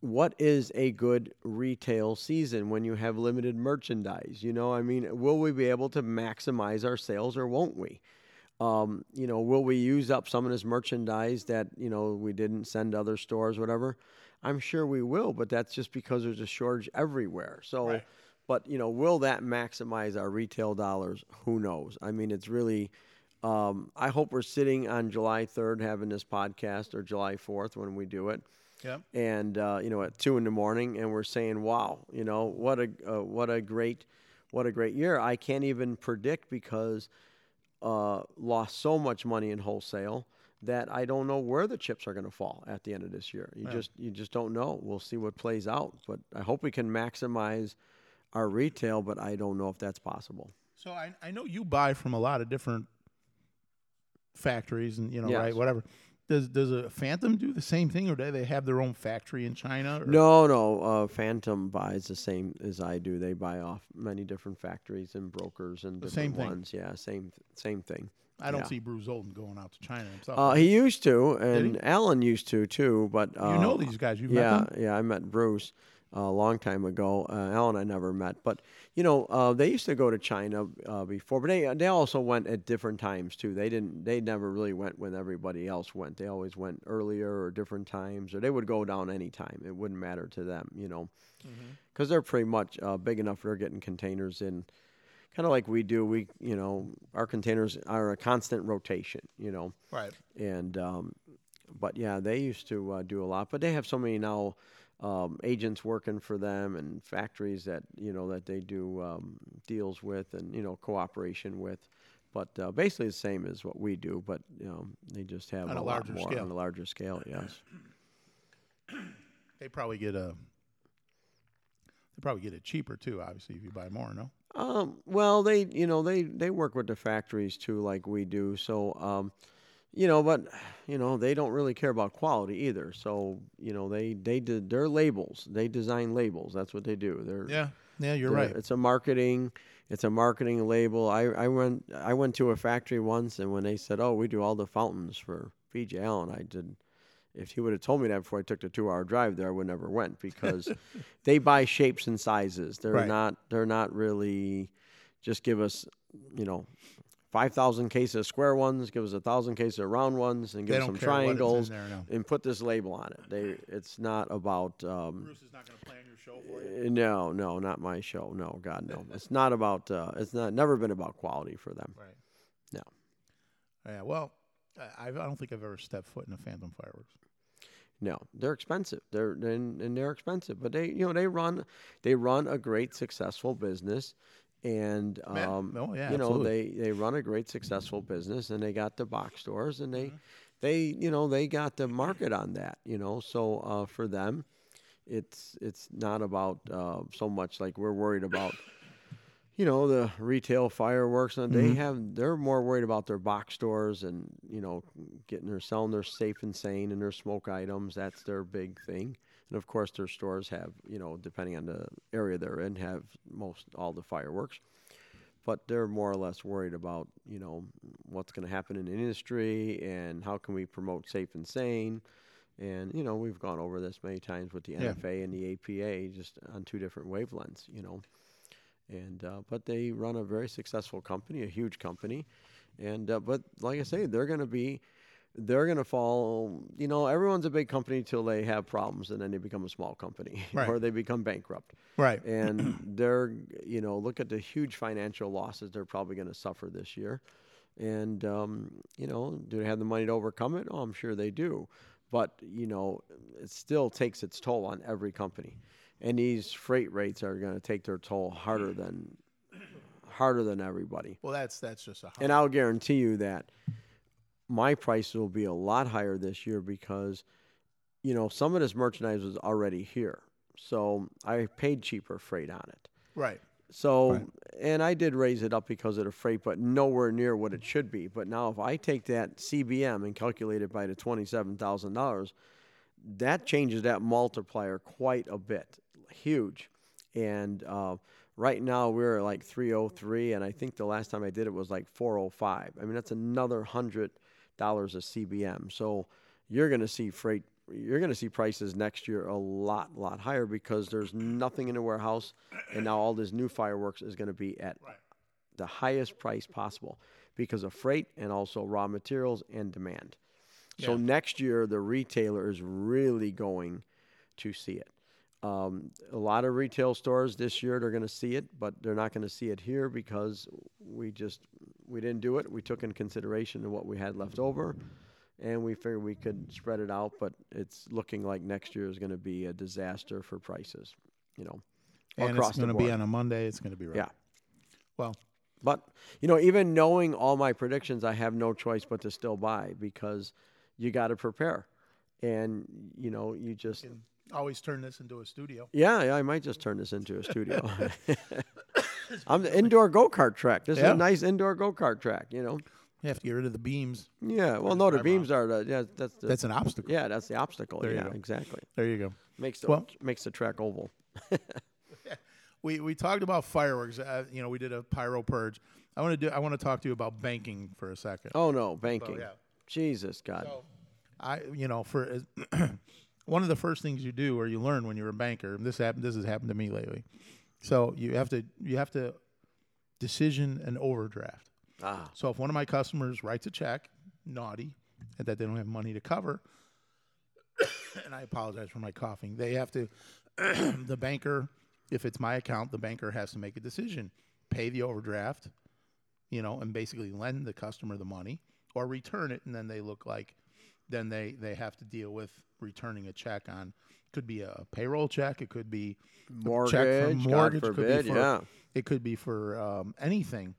what is a good retail season when you have limited merchandise? You know, I mean, will we be able to maximize our sales or won't we? Um, you know, will we use up some of this merchandise that you know we didn't send to other stores, whatever? I'm sure we will, but that's just because there's a shortage everywhere. So, Right. but you know, will that maximize our retail dollars? Who knows? I mean, it's really. Um, I hope we're sitting on July 3rd having this podcast or July 4th when we do it Yep. and uh, you know at two in the morning, and we're saying, "Wow, you know what a uh, what a great what a great year." I can't even predict because uh, lost so much money in wholesale that I don't know where the chips are going to fall at the end of this year. You just you just don't know. We'll see what plays out, but I hope we can maximize our retail, but I don't know if that's possible. So I, I know you buy from a lot of different factories and you know Yes. right whatever. Does does a Phantom do the same thing, or do they have their own factory in China? Or? No, no. Uh, Phantom buys the same as I do. They buy off many different factories and brokers and different same thing. ones. Yeah, same same thing. I don't yeah. see Bruce Zoldan going out to China himself. Uh, he used to, and? Alan used to too. But uh, you know these guys. You've yeah, met them. yeah. I met Bruce uh, a long time ago. Uh, Alan, I never met, but you know, uh, they used to go to China uh, before, but they they also went at different times too. They didn't. They never really went when everybody else went. They always went earlier or different times, or they would go down any time. It wouldn't matter to them, you know, because they're pretty much uh, big enough. They're getting containers in. Kind of like we do, we you know our containers are a constant rotation, you know Right. and um, but yeah, they used to uh, do a lot. But they have so many now um, agents working for them and factories that you know that they do um, deals with and you know cooperation with. But uh, basically the same as what we do, but you know they just have On a lot larger more scale. on a larger scale. Yes. They probably get a. They probably get it cheaper too. Obviously, if you buy more, no. Um, well, they you know they they work with the factories too, like we do. So um, you know, but you know they don't really care about quality either. So you know they they did their labels. They design labels. That's what they do. They're Yeah. Yeah, you're right. It's a marketing. It's a marketing label. I, I went I went to a factory once, and when they said, "Oh, we do all the fountains for PJ Allen," I did. If he would have told me that before I took the two-hour drive there, I would never went because they buy shapes and sizes. They're Right. not. They're not really. Just give us, you know, five thousand cases of square ones. Give us a thousand cases of round ones, and give They us some care what is in triangles, there, no. and put this label on it. They. It's not about. Um, Bruce is not going to plan your show for you. uh, No, no, not my show. No, God, no. It's not about. Uh, it's not. Never been about quality for them. Right. No. Yeah. Well, I, I don't think I've ever stepped foot in a Phantom fireworks. No, they're expensive. They're and, and they're expensive, but they you know they run they run a great successful business, and um, Oh, yeah, you know absolutely. they they run a great successful business, and they got the box stores, and they Mm-hmm. they you know they got the market on that. You know, so uh, for them, it's it's not about uh, so much like we're worried about. You know the retail fireworks, and they have they're more worried about their box stores and you know getting their selling their safe and sane and their smoke items. That's their big thing. And of course, their stores have you know depending on the area they're in have most all the fireworks. But they're more or less worried about you know what's going to happen in the industry and how can we promote safe and sane. And you know we've gone over this many times with the Yeah. NFA and the APA, just on two different wavelengths. You know and uh, but they run a very successful company, a huge company, and uh, but like I say, they're going to be, they're going to fall. You know, everyone's a big company till they have problems, and then they become a small company, Right. or they become bankrupt. Right. And they're, you know, look at the huge financial losses they're probably going to suffer this year, and um, you know, do they have the money to overcome it? Oh, I'm sure they do, but you know, it still takes its toll on every company and these freight rates are going to take their toll harder than harder than everybody. Well, that's that's just a. Hard, And I'll guarantee you that my price will be a lot higher this year because you know some of this merchandise was already here, so I paid cheaper freight on it. right. So, Right. and I did raise it up because of the freight, but nowhere near what it should be. But now, if I take that CBM and calculate it by the twenty-seven thousand dollars, that changes that multiplier quite a bit, huge. And uh, right now we're like three hundred three, and I think the last time I did it was like four hundred five. I mean, that's another hundred dollars a CBM. So you're going to see freight. You're going to see prices next year a lot, lot higher because there's nothing in the warehouse, and now all this new fireworks is going to be at the highest price possible because of freight and also raw materials and demand. So next year, the retailer is really going to see it. Um, a lot of retail stores this year they're going to see it, but they're not going to see it here because we just we didn't do it. We took in consideration of what we had left over, and we figured we could spread it out. But it's looking like next year is going to be a disaster for prices. You know, And across it's going to be on a Monday. It's going to be right. Yeah. Well, But you know, even knowing all my predictions, I have no choice but to still buy because you got to prepare, and you know, you just can always turn this into a studio. yeah, yeah, I might just turn this into a studio. I'm the indoor go kart track. This is a nice indoor go kart track. You know, You have to get rid of the beams. Yeah. Well, no, the beams are the yeah. That's the, That's an obstacle. yeah. That's the obstacle. There you yeah, go. exactly. There you go. Makes the Well- makes the track oval. We we talked about fireworks. Uh, you know, we did a pyro purge. I want to do. I want to talk to you about banking for a second. Oh no, banking. yeah. Jesus God. So, I, you know, for as- one of the first things you do or you learn when you're a banker, and this happened. This has happened to me lately. So you have to you have to decision an overdraft. ah. So if one of my customers writes a check, naughty, and that they don't have money to cover, and I apologize for my coughing, they have to, the banker, if it's my account, the banker has to make a decision, pay the overdraft, you know, and basically lend the customer the money, or return it, and then they look like, then they they have to deal with returning a check on. Could be a payroll check. It could be a check for Mortgage, God mortgage. could be for, yeah. It could be for um, anything,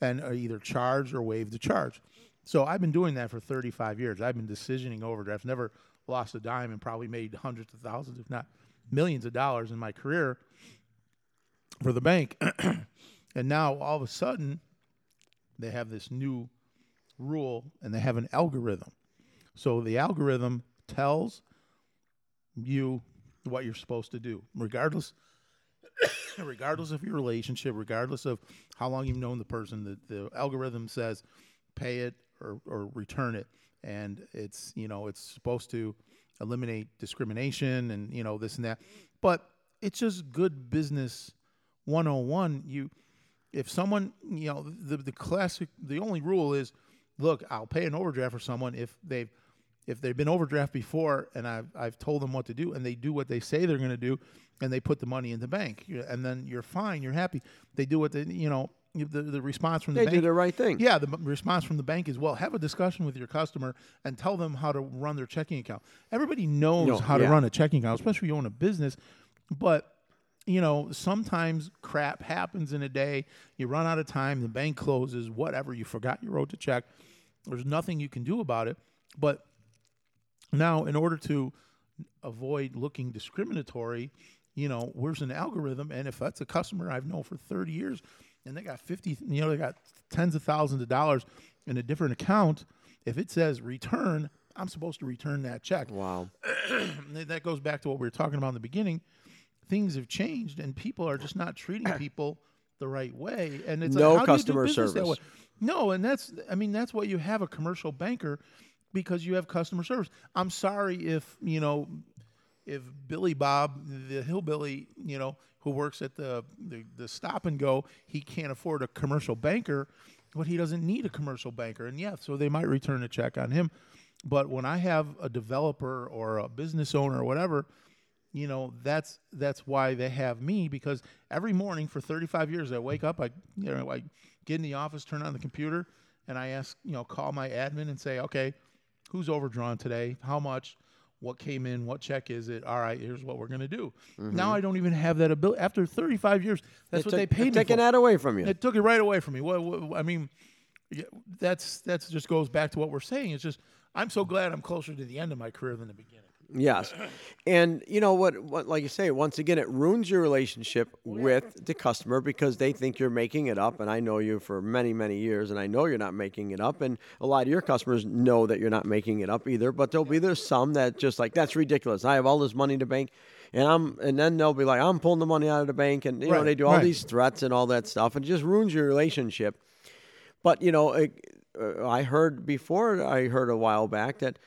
and uh, either charge or waive the charge. So I've been doing that for 35 years. I've been decisioning overdrafts. Never lost a dime, and probably made hundreds of thousands, if not millions of dollars in my career for the bank. and now all of a sudden, they have this new rule, and they have an algorithm. So the algorithm tells you what you're supposed to do, regardless regardless of your relationship, regardless of how long you've known the person, the, the algorithm says pay it or, or return it. And it's, you know, it's supposed to eliminate discrimination and, you know, this and that. But it's just good business 101. You, if someone, you know, the, the classic, the only rule is look, I'll pay an overdraft for someone if they've, if they've been overdraft before and I've, I've told them what to do and they do what they say they're going to do and they put the money in the bank and then you're fine you're happy they do what they you know the, the response from the They bank They do the right thing. yeah the response from the bank is well. Have a discussion with your customer and tell them how to run their checking account. Everybody knows No, how to run a checking account especially if you own a business but you know sometimes crap happens in a day you run out of time the bank closes whatever you forgot you wrote the check there's nothing you can do about it but now, in order to avoid looking discriminatory, you know, where's an algorithm? And if that's a customer I've known for 30 years and they got 50, you know, they got tens of thousands of dollars in a different account, if it says return, I'm supposed to return that check. Wow. That goes back to what we were talking about in the beginning. Things have changed and people are just not treating people the right way. And it's No like, how do you do customer service. No, and that's I mean that's why you have a commercial banker because you have customer service. I'm sorry if you know if Billy Bob, the hillbilly, you know, who works at the, the the stop and go, he can't afford a commercial banker, but he doesn't need a commercial banker. And yeah, so they might return a check on him. But when I have a developer or a business owner or whatever, you know, that's that's why they have me because every morning for 35 years I wake up, I you know, I get in the office, turn on the computer, and I ask, you know, call my admin and say, okay, who's overdrawn today? How much? What came in? What check is it? All right, here's what we're gonna do. Now mm-hmm. I don't even have that ability. After 35 years, that's what took- they paid me taking that away from you. It took it right away from me. What, what I mean, that's that's just goes back to what we're saying. It's just I'm so glad I'm closer to the end of my career than the beginning. Yes, and you know what? What like you say, once again, it ruins your relationship with the customer because they think you're making it up. And I know you for many, many years, and I know you're not making it up. And a lot of your customers know that you're not making it up either. But there'll be there's some that just like that's ridiculous. I have all this money to bank, and I'm and then they'll be like, I'm pulling the money out of the bank, and you know they do all right. these threats and all that stuff, and it just ruins your relationship. But you know, it, uh, I heard before. I heard a while back that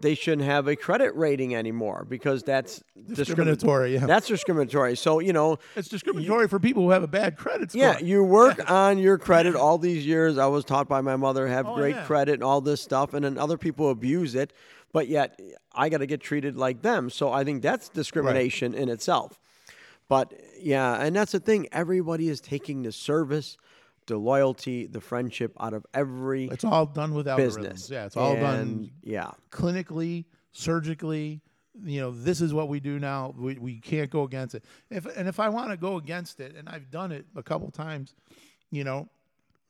they shouldn't have a credit rating anymore because that's discrimi- Discriminatory, yeah. That's discriminatory. So you know, It's discriminatory for people who have a bad credit score. yeah, you work on your credit all these years. I was taught by my mother have Oh, great yeah. credit and all this stuff, and then other people abuse it, but yet I got to get treated like them. So I think that's discrimination in itself. But yeah, and that's the thing. Everybody is taking the service, the loyalty, the friendship out of every It's all done with algorithms. business. Yeah, it's all And, done Yeah. clinically, surgically. You know, this is what we do now. We, we can't go against it. If and if I want to go against it, and I've done it a couple times, you know,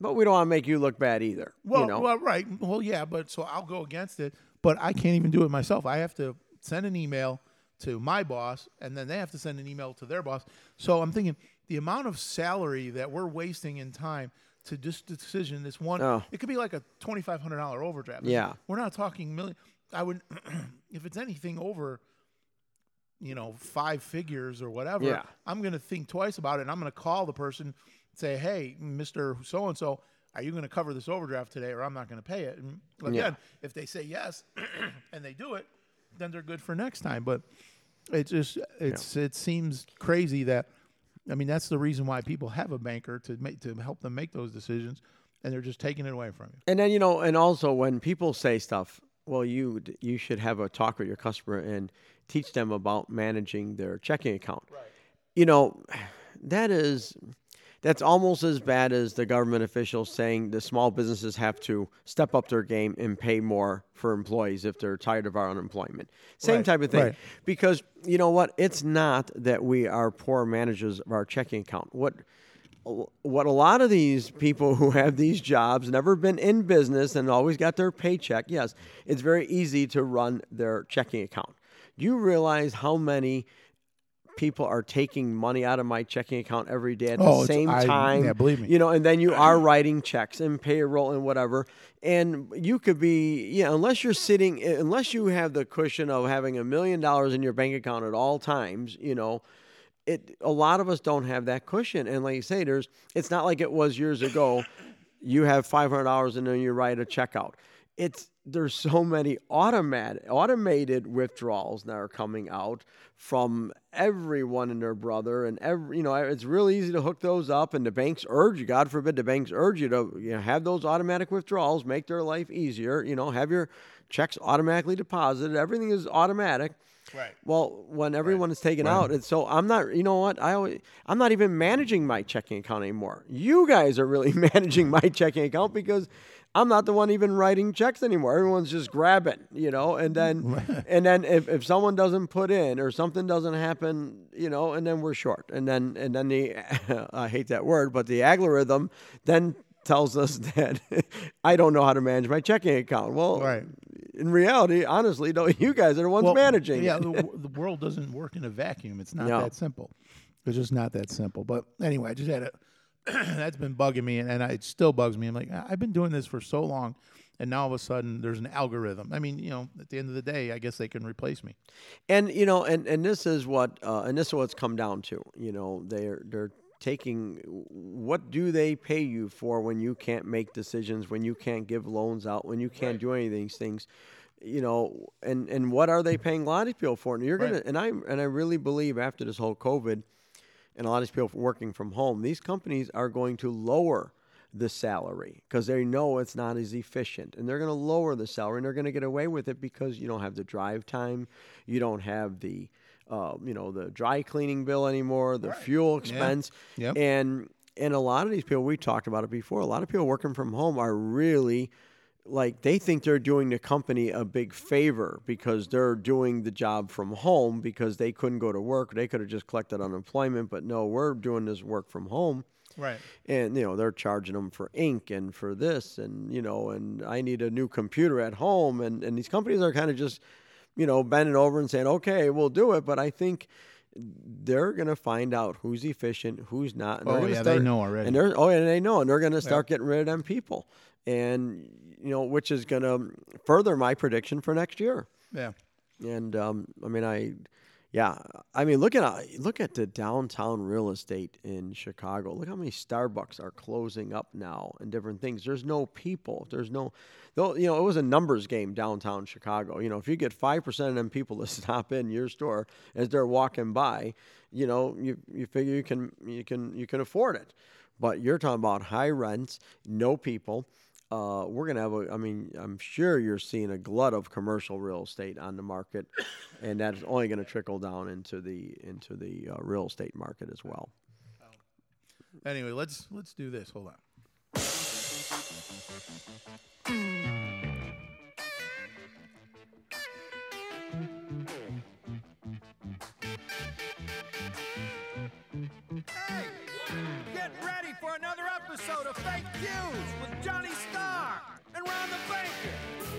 But we don't want to make you look bad either. Well, you know? well, right. Well, yeah, but so I'll go against it, but I can't even do it myself. I have to send an email to my boss, and then they have to send an email to their boss. So I'm thinking the amount of salary that we're wasting in time to just decision this one. Oh. It could be like a twenty five hundred dollar overdraft. Yeah. we're not talking million. I would, if it's anything over, you know, five figures or whatever. Yeah. I'm going to think twice about it, and I'm going to call the person, say, "Hey, Mister So and So, are you going to cover this overdraft today, or I'm not going to pay it?" And again, Yeah. if they say yes, and they do it, then they're good for next time. But it just it's it seems crazy that I mean that's the reason why people have a banker to make to help them make those decisions, and they're just taking it away from you. And then you know, and also when people say stuff, well, you you should have a talk with your customer and teach them about managing their checking account. Right. You know, that is that's almost as bad as the government officials saying the small businesses have to step up their game and pay more for employees if they're tired of our unemployment. Same Right, type of thing. right. Because you know what? It's not that we are poor managers of our checking account. What what a lot of these people who have these jobs never been in business and always got their paycheck yes it's very easy to run their checking account do you realize how many people are taking money out of my checking account every day at Oh, the same I- time yeah, believe me. you know and then you are writing checks and payroll and whatever. And you could be yeah unless you're sitting unless you have the cushion of having a million dollars in your bank account at all times you know it a lot of us don't have that cushion. And like you say there's it's not like it was years ago you have $500 and then you write a check out. It's there's so many automatic automated withdrawals that are coming out from everyone and their brother and every you know it's really easy to hook those up and the banks urge you god forbid the banks urge you to you know, have those automatic withdrawals make their life easier you know have your checks automatically deposited everything is automatic Right. well, when everyone is taken out, and so I'm not. You know what? I always, I'm not even managing my checking account anymore. You guys are really managing my checking account because I'm not the one even writing checks anymore. Everyone's just grabbing, you know. And then, and then if, if someone doesn't put in or something doesn't happen, you know, and then we're short. And then and then the I hate that word, but the algorithm then tells us that I don't know how to manage my checking account. Well, Right. in reality, honestly, no, you guys are the ones managing. Yeah, the, the world doesn't work in a vacuum. It's not No. that simple. It's just not that simple. But anyway, I just had a that's been bugging me, and, and I, it still bugs me. I'm like, "I- I've been doing this for so long, and now all of a sudden there's an algorithm. I mean, you know, at the end of the day, I guess they can replace me. and you know, and and this is what uh, and this is what's come down to. You know, they're they're taking what do they pay you for when you can't make decisions, when you can't give loans out, when you can't do any of these things. You know, and and what are they paying a lot of people for? And you're gonna Right. and I and I really believe after this whole COVID, and a lot of these people working from home, these companies are going to lower the salary because they know it's not as efficient and they're going to lower the salary and they're going to get away with it because you don't have the drive time you don't have the uh, you know the dry cleaning bill anymore the fuel expense. Yep. and and a lot of these people we talked about it before a lot of people working from home are really like they think they're doing the company a big favor because they're doing the job from home because they couldn't go to work. They could have just collected unemployment but no we're doing this work from home. Right. and you know they're charging them for ink and for this and you know and i need a new computer at home. And and these companies are kind of just you know bending over and saying okay we'll do it. But i think they're going to find out who's efficient who's not and they're Oh, gonna yeah, they know already. and they're oh and they know and they're going to start getting rid of them people. And you know which is going to further my prediction for next year Yeah. and um, I mean, I, yeah, I mean, look at uh, look at the downtown real estate in Chicago. Look how many Starbucks are closing up now and different things. There's no people. There's no, though. You know, it was a numbers game downtown Chicago. You know, if you get five percent of them people to stop in your store as they're walking by, you know, you you figure you can you can you can afford it. But you're talking about high rents, no people uh, we're gonna have a. I mean, I'm sure you're seeing a glut of commercial real estate on the market, and that's only going to trickle down into the into the uh, real estate market as well. Anyway, let's let's do this. Hold on. Episode of Fake News with Johnny Starr. And Ron the Banker.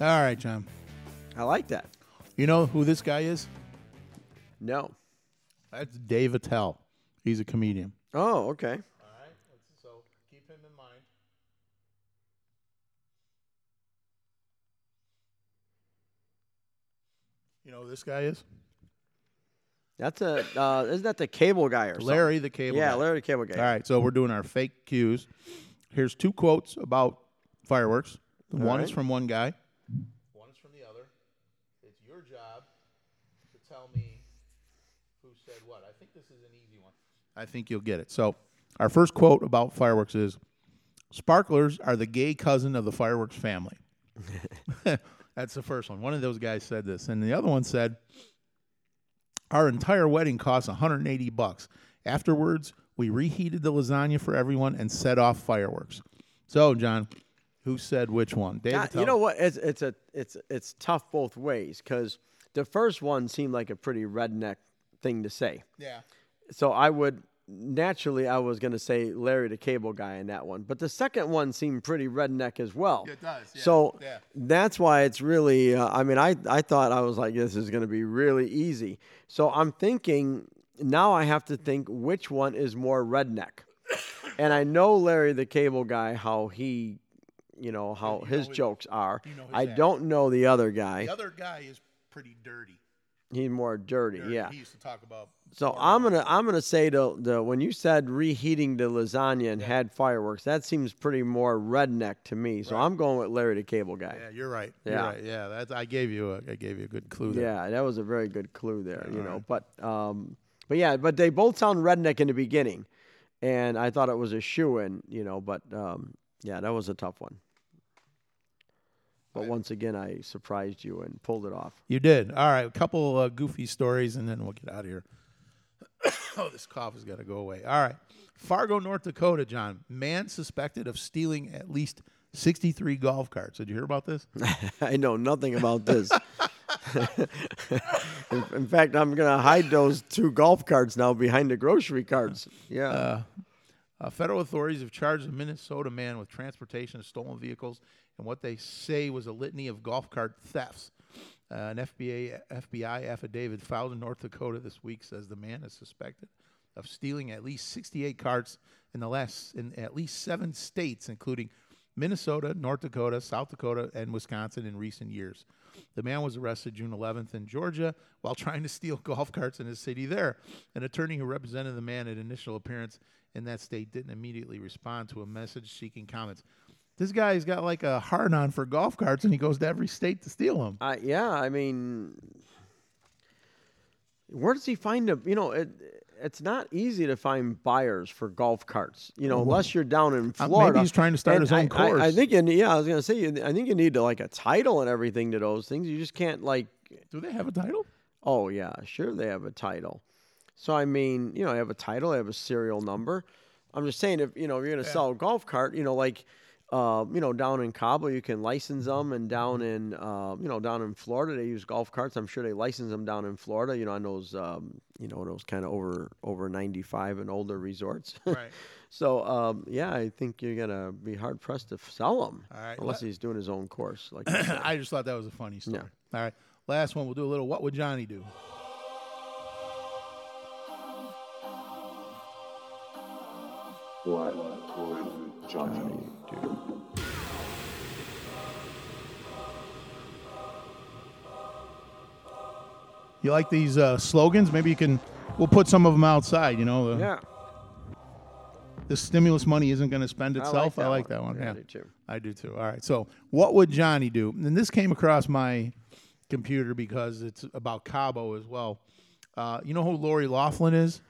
All right, John. I like that. You know who this guy is? No. That's Dave Attell. He's a comedian. Oh, okay. All right. So keep him in mind. You know who this guy is? That's a uh, isn't that the cable guy or something? Larry the Cable Yeah, Guy. Larry the cable guy. All right, so we're doing our fake cues. Here's two quotes about fireworks. All one is from one guy. One is from the other. It's your job to tell me who said what. I think this is an easy one. I think you'll get it. So, our first quote about fireworks is Sparklers are the gay cousin of the fireworks family. That's the first one. One of those guys said this. And the other one said, Our entire wedding cost 180 bucks. Afterwards, we reheated the lasagna for everyone and set off fireworks. So, John, who said which one? David, God, you know what? It's it's a it's it's tough both ways because the first one seemed like a pretty redneck thing to say. Yeah. So I would naturally I was going to say Larry the Cable Guy in that one, but the second one seemed pretty redneck as well. It does, yeah, So yeah. that's why it's really. Uh, I mean, I I thought I was like this is going to be really easy. So I'm thinking now I have to think which one is more redneck. and I know Larry the Cable Guy how he. You know how his his- jokes are. you know his I don't know the other guy. The other guy is pretty dirty. He's more dirty, Dirty. yeah. He used to talk about. So I'm gonna I'm gonna say the the when you said reheating the lasagna and had fireworks, that seems pretty more redneck to me. So I'm going with Larry the Cable Guy. Yeah, you're right. You're Yeah. right. Yeah, that's. I gave you a. I gave you a good clue there. Yeah, that was a very good clue there. You know, right. but um, but yeah, but they both sound redneck in the beginning, and I thought it was a shoe in. You know, but um, yeah, that was a tough one. But once again, I surprised you and pulled it off. You did. All right, a couple uh, goofy stories, and then we'll get out of here. oh, this cough has got to go away. All right, Fargo, North Dakota. John, man suspected of stealing at least 63 golf carts. Did you hear about this? I know nothing about this. in, in fact, I'm gonna hide those two golf carts now behind the grocery carts. Yeah. Uh, federal authorities have charged a Minnesota man with transportation of stolen vehicles and what they say was a litany of golf cart thefts. Uh, an FBI, FBI affidavit filed in North Dakota this week says the man is suspected of stealing at least 68 carts in the last in at least seven states, including Minnesota, North Dakota, South Dakota, and Wisconsin in recent years. The man was arrested June 11th in Georgia while trying to steal golf carts in his city there. An attorney who represented the man at initial appearance in that state didn't immediately respond to a message seeking comments. This guy's got like a hard on for golf carts and he goes to every state to steal them. I yeah, I mean, where does he find them? You know, it it's not easy to find buyers for golf carts. You know, unless you're down in Uh, maybe Florida. he's trying to start And his own course. I- I, think, you, yeah, I was gonna say, I think you need to like a title and everything to those things. You just can't like. Do they have a title? Oh yeah, sure they have a title. So I mean, you know, I have a title, I have a serial number. I'm just saying, if you know, if you're gonna sell a golf cart, you know, like. Uh, you know, down in Cabo, you can license them, and down in, uh, you know, down in Florida, they use golf carts. I'm sure they license them down in Florida. You know, on those, um, you know, those kind of over over 95 and older resorts. Right. so, um, yeah, I think you're gonna be hard pressed to sell them, right, unless he's doing his own course. Like. I just thought that was a funny story. Yeah. All right. Last one. We'll do a little what would Johnny do? What would Johnny do? You like these uh, slogans? Maybe you can. We'll put some of them outside. You know, the, yeah, the stimulus money isn't going to spend I like itself. I like one. that one. Yeah, Yeah, I do too. I do too. All right. So, what would Johnny do? And this came across my computer because it's about Cabo as well. Uh, you know who Lori Loughlin is?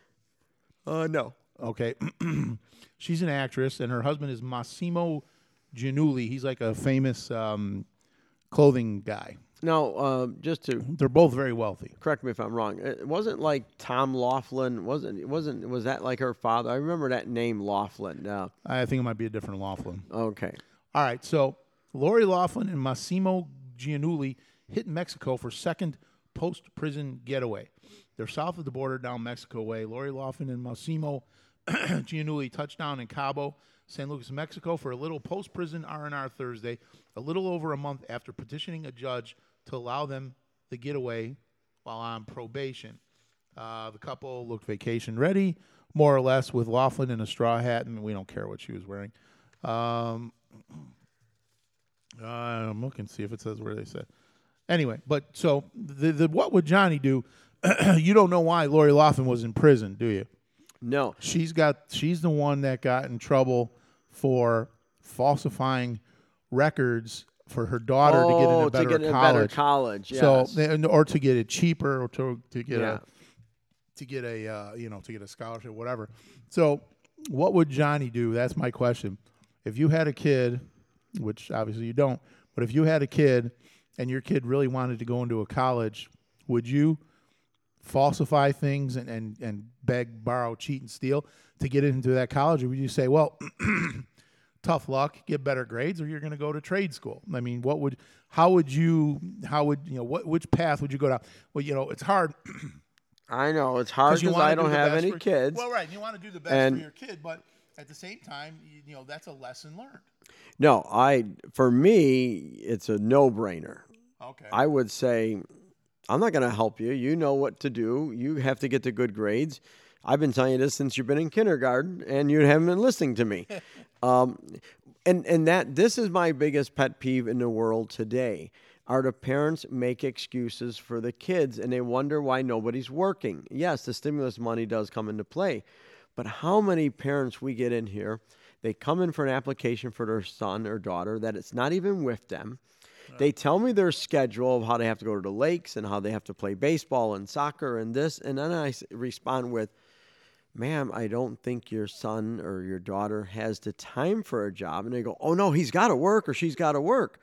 uh, no. Okay. She's an actress, and her husband is Massimo Giannulli. He's like a famous um, clothing guy. Now, uh, just to They're both very wealthy. correct me if I'm wrong. It wasn't like Tom Laughlin. Wasn't it wasn't was that like her father? I remember that name Laughlin. Uh, I think it might be a different Laughlin. okay. All right, so Lori Loughlin and Massimo Giannulli hit Mexico for second post prison getaway. They're south of the border down Mexico way. Lori Loughlin and Massimo Giannulli touchdown in Cabo, San Lucas, Mexico for a little post prison R&R Thursday, a little over a month after petitioning a judge to allow them the getaway while on probation. Uh, the couple looked vacation ready, more or less, with Loughlin in a straw hat, and we don't care what she was wearing. Um, I'm looking to see if it says where they said. Anyway, but so the, the what would Johnny do? you don't know why Lori Loughlin was in prison, do you? No. She's got she's the one that got in trouble for falsifying records for her daughter to get Oh, into to better get in a college. better college, So yes. and- or to get it cheaper or to to get Yeah. a to get a uh, you know to get a scholarship whatever. So what would Johnny do? That's my question. If you had a kid, which obviously you don't, but if you had a kid and your kid really wanted to go into a college, would you falsify things and, and, and beg, borrow, cheat, and steal to get into that college? Or would you say, well, tough luck, get better grades, or you're going to go to trade school? I mean, what would, how would you, how would, you know, what, which path would you go down? Well, you know, it's hard. I know it's hard because I do don't the have any for- kids. Well, right. You want to do the best And- for your kid, but at the same time, you, you know, that's a lesson learned. No, I for me it's a no-brainer. Okay. I would say I'm not going to help you. You know what to do. You have to get the good grades. I've been telling you this since you've been in kindergarten, and you haven't been listening to me. um, and and that this is my biggest pet peeve in the world today. Are the parents make excuses for the kids, and they wonder why nobody's working? Yes, the stimulus money does come into play, but how many parents we get in here? They come in for an application for their son or daughter that it's not even with them. They tell me their schedule of how they have to go to the lakes and how they have to play baseball and soccer and this. And then I respond with, ma'am, I don't think your son or your daughter has the time for a job. And they go, oh, no, he's got to work or she's got to work.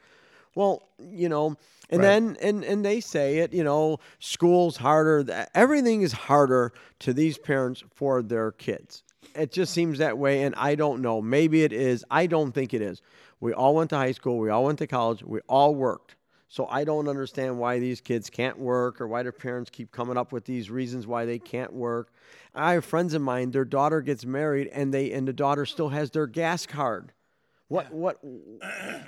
Well, you know, and Right. then and and they say it, you know, school's harder. Everything is harder to these parents for their kids. It just seems that way, and I don't know. Maybe it is. I don't think it is. We all went to high school. We all went to college. We all worked. So I don't understand why these kids can't work or why their parents keep coming up with these reasons why they can't work. I have friends of mine. Their daughter gets married, and they and the daughter still has their gas card. What what?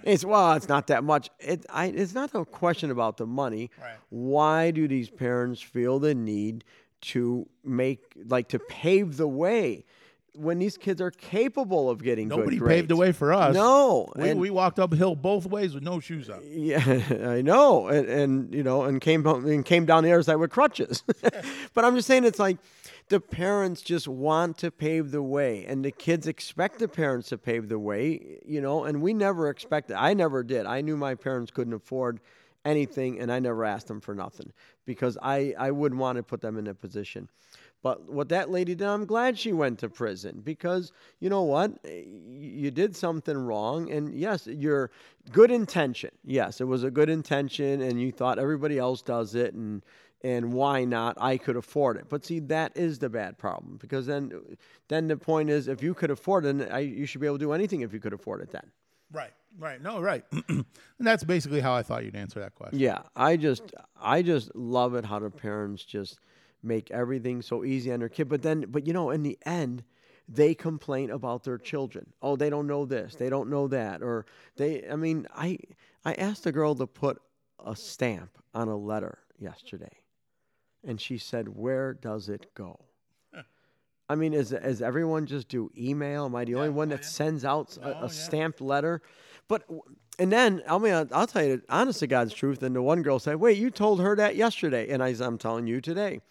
It's well, it's not that much. It I it's not a question about the money. Right. Why do these parents feel the need to make like to pave the way when these kids are capable of getting Nobody paved the way for us. No, we, and- we walked uphill both ways with no shoes on. yeah, I know, and, and you know, and came and came down the other side with crutches. but I'm just saying, it's like the parents just want to pave the way, and the kids expect the parents to pave the way. You know, and we never expected. I never did. I knew my parents couldn't afford anything, and I never asked them for nothing because I I wouldn't want to put them in a position. But what that lady did, I'm glad she went to prison because you know what? You did something wrong. And yes, your good intention. Yes, it was a good intention, and you thought everybody else does it, and and why not? I could afford it. But see, that is the bad problem because then then the point is, if you could afford it, I, you should be able to do anything if you could afford it. Then. Right, right. No, right. and that's basically how I thought you'd answer that question. Yeah, I just I just love it how the parents just make everything so easy on their kid. But then, but you know, in the end, they complain about their children. Oh, they don't know this, they don't know that, or they. I mean, I I asked a girl to put a stamp on a letter yesterday, and she said, "Where does it go?" I mean, is is everyone just do email? Am I the only one oh, that sends out a, oh, a stamped letter? But and then I mean, I'll, I'll tell you, the honest to God's truth. And the one girl said, "Wait, you told her that yesterday," and I, I'm telling you today.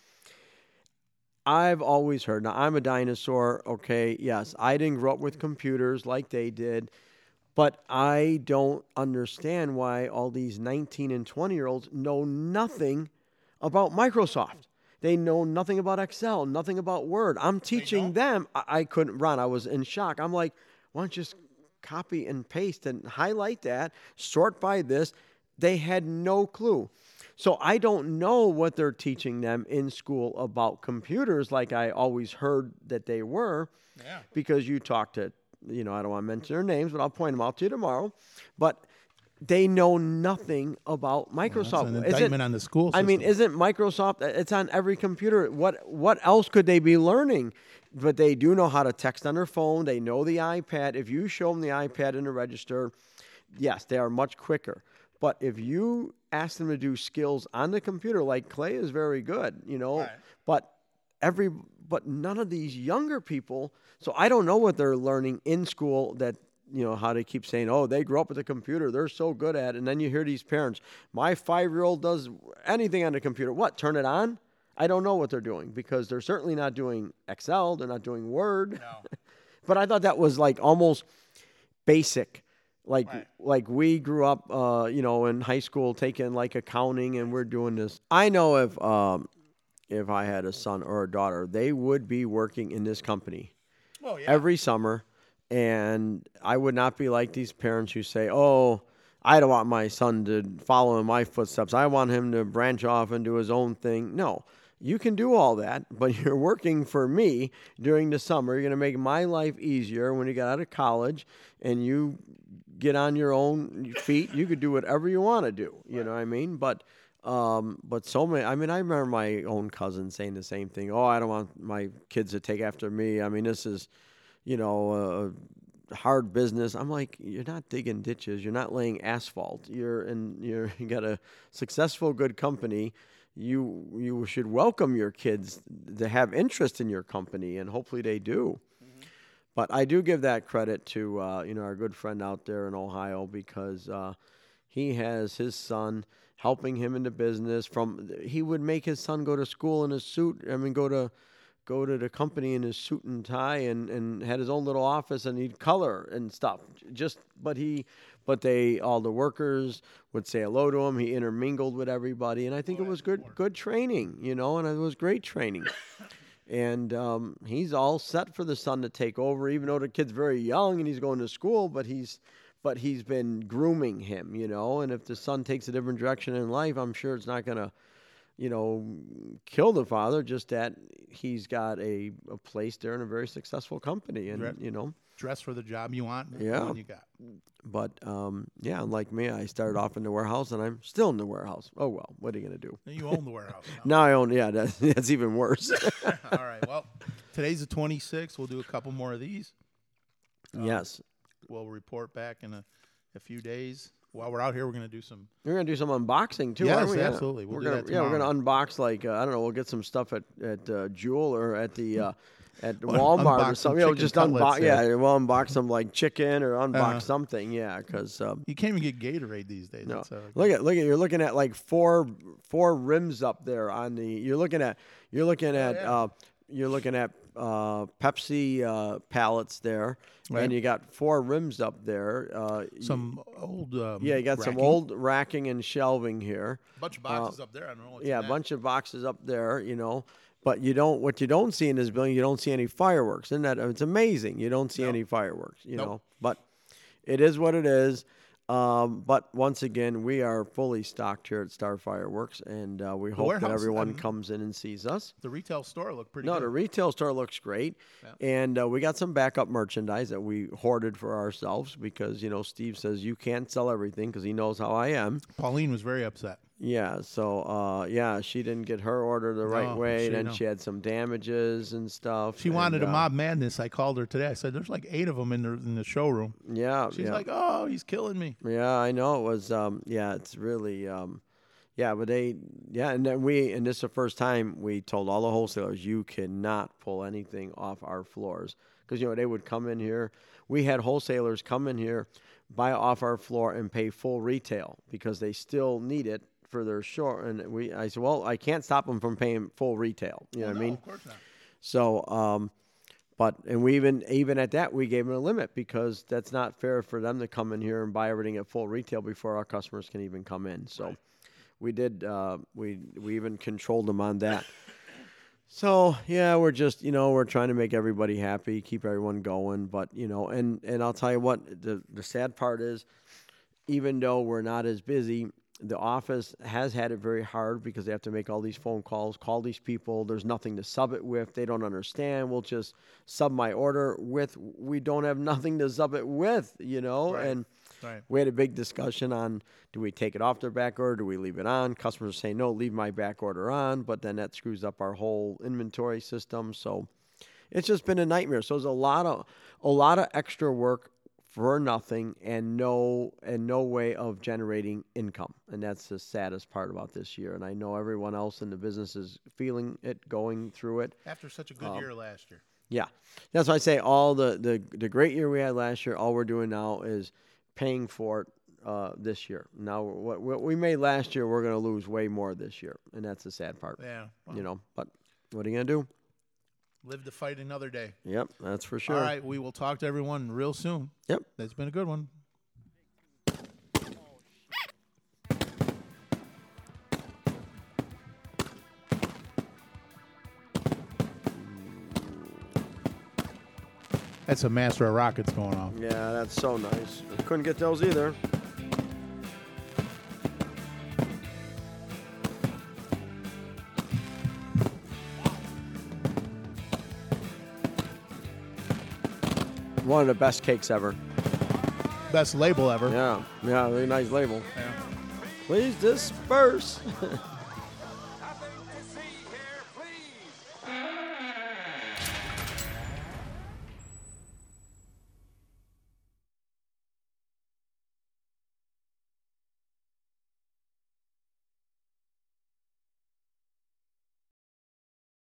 I've always heard. Now I'm a dinosaur. Okay, yes, I didn't grow up with computers like they did, but I don't understand why all these 19 and 20 year olds know nothing about Microsoft. They know nothing about Excel, nothing about Word. I'm teaching them. I, I couldn't run. I was in shock. I'm like, why don't you just copy and paste and highlight that, sort by this? They had no clue. So I don't know what they're teaching them in school about computers like I always heard that they were. Yeah. Because you talk to, you know, I don't want to mention their names, but I'll point them out to you tomorrow. But they know nothing about Microsoft. an Is it- indictment on the school I mean, isn't Microsoft? It's on every computer. What what else could they be learning? But they do know how to text on their phone. They know the iPad. If you show them the iPad in the register, yes, they are much quicker. But if you ask them to do skills on the computer, like Clay is very good, you know, but every but none of these younger people. So I don't know what they're learning in school that you know how they keep saying, "Oh, they grew up with a computer; they're so good at." it. And then you hear these parents, "My five-year-old does anything on the computer. What? Turn it on?" I don't know what they're doing because they're certainly not doing Excel. They're not doing Word. but I thought that was like almost basic. Like like we grew up, uh, you know, in high school taking like accounting, and we're doing this. I know if um, if I had a son or a daughter, they would be working in this company Oh, yeah. every summer, and I would not be like these parents who say, "Oh, I don't want my son to follow in my footsteps. I want him to branch off and do his own thing." No. You can do all that, but you're working for me during the summer. You're going to make my life easier when you get out of college and you get on your own feet. You could do whatever you want to do. You know what I mean? But um, but so many. I mean, I remember my own cousin saying the same thing. Oh, I don't want my kids to take after me. I mean, this is, you know, uh, hard business. I'm like, you're not digging ditches. You're not laying asphalt. You're in. You're you got a successful, good company. You you should welcome your kids to have interest in your company, and hopefully they do. But I do give that credit to uh, you know our good friend out there in Ohio because uh, he has his son helping him into business. From he would make his son go to school in a suit. I mean, go to go to the company in his suit and tie, and, and had his own little office, and he'd color and stuff. Just but he but they all the workers would say hello to him. He intermingled with everybody, and I think it was good good training, you know, and it was great training and um, he's all set for the son to take over, even though the kid's very young and he's going to school. But he's, but he's been grooming him, you know. And if the son takes a different direction in life, I'm sure it's not going to, you know, kill the father. Just that he's got a, a place there in a very successful company, and Right. you know. Dress for the job you want. and Yeah. you got. But um, yeah, like me, I started off in the warehouse, and I'm still in the warehouse. Oh well, what are you gonna do? Now You own the warehouse. Now I own. Yeah, that's, that's even worse. All right. Well, today's the 26th. We'll do a couple more of these. yes. We'll report back in a, a few days. While we're out here, we're going to do some. We're gonna do some unboxing too, Yes, aren't we? Yeah. absolutely. We'll we're do gonna that yeah, we're gonna unbox like uh, I don't know. We'll get some stuff at at uh, Jewel or at the uh, at Walmart unbox or some something. You know, chicken just unbox. Yeah. yeah. we'll unbox some like chicken or unbox Uh-huh. something. Yeah, because um, You can't even get Gatorade these days. no, That's, uh, look at look at you're looking at like four four rims up there on the. You're looking at you're looking Oh, at uh, you're looking at uh, Pepsi uh, pallets there, Right. and you got four rims up there. Uh, y- some old. Um, yeah, you got some racking. old racking and shelving here. bunch of uh, boxes up there. I don't know. What's yeah, a bunch of boxes up there, you know. But you don't. What you don't see in this building, you don't see any fireworks. Isn't that? It's amazing. You don't see any fireworks. You Nope. know. But it is what it is. Um, but once again, we are fully stocked here at Star Fireworks, and uh, we hope that everyone um, comes in and sees us. The retail store looked pretty good. No, good. the retail store looks great, and uh, we got some backup merchandise that we hoarded for ourselves because you know Steve says you can't sell everything because he knows how I am. Pauline was very upset. Yeah, so uh, yeah, she didn't get her order the right No, way. she- Then no. she had some damages and stuff. She wanted and, a uh, mob madness. I called her today. I said, "There's like eight of them in the in the showroom." Yeah, She's yeah, like, "Oh, he's killing me." yeah. I know it was. Um, yeah, it's really. Um, yeah, but they. Yeah, and then we. And this is the first time we told all the wholesalers you cannot pull anything off our floors because you know they would come in here. We had wholesalers come in here, buy off our floor and pay full retail because they still need it for their short. And we. I said, well, I can't stop them from paying full retail. You know what I mean? of course not. So, um, but and we even even at that we gave them a limit because that's not fair for them to come in here and buy everything at full retail before our customers can even come in. So, we did uh, we we even controlled them on that. So yeah, we're just you know we're trying to make everybody happy, keep everyone going. But you know, and and I'll tell you what the the sad part is, even though we're not as busy, the office has had it very hard because they have to make all these phone calls, call these people. There's nothing to sub it with. They don't understand. We'll just sub my order with. We don't have nothing to sub it with, you know. And Right. We had a big discussion on do we take it off their back order, do we leave it on? Customers say no, leave my back order on, but then that screws up our whole inventory system. So it's just been a nightmare. So there's a lot of a lot of extra work for nothing and no and no way of generating income. And that's the saddest part about this year. And I know everyone else in the business is feeling it, going through it. After such a good Um, year last year. Yeah, that's why I say all the, the the great year we had last year. All we're doing now is paying for it uh, this year. Now, what, what we made last year, we're going to lose way more this year, and that's the sad part. Yeah. You know, but what are you going to do? Live to fight another day. Yep, that's for sure. All right, we will talk to everyone real soon. Yep. That's been a good one. That's a master of rockets going off. Yeah, that's so nice. Couldn't get those either. One of the best cakes ever. Best label ever. Yeah, yeah, really nice label. Please disperse.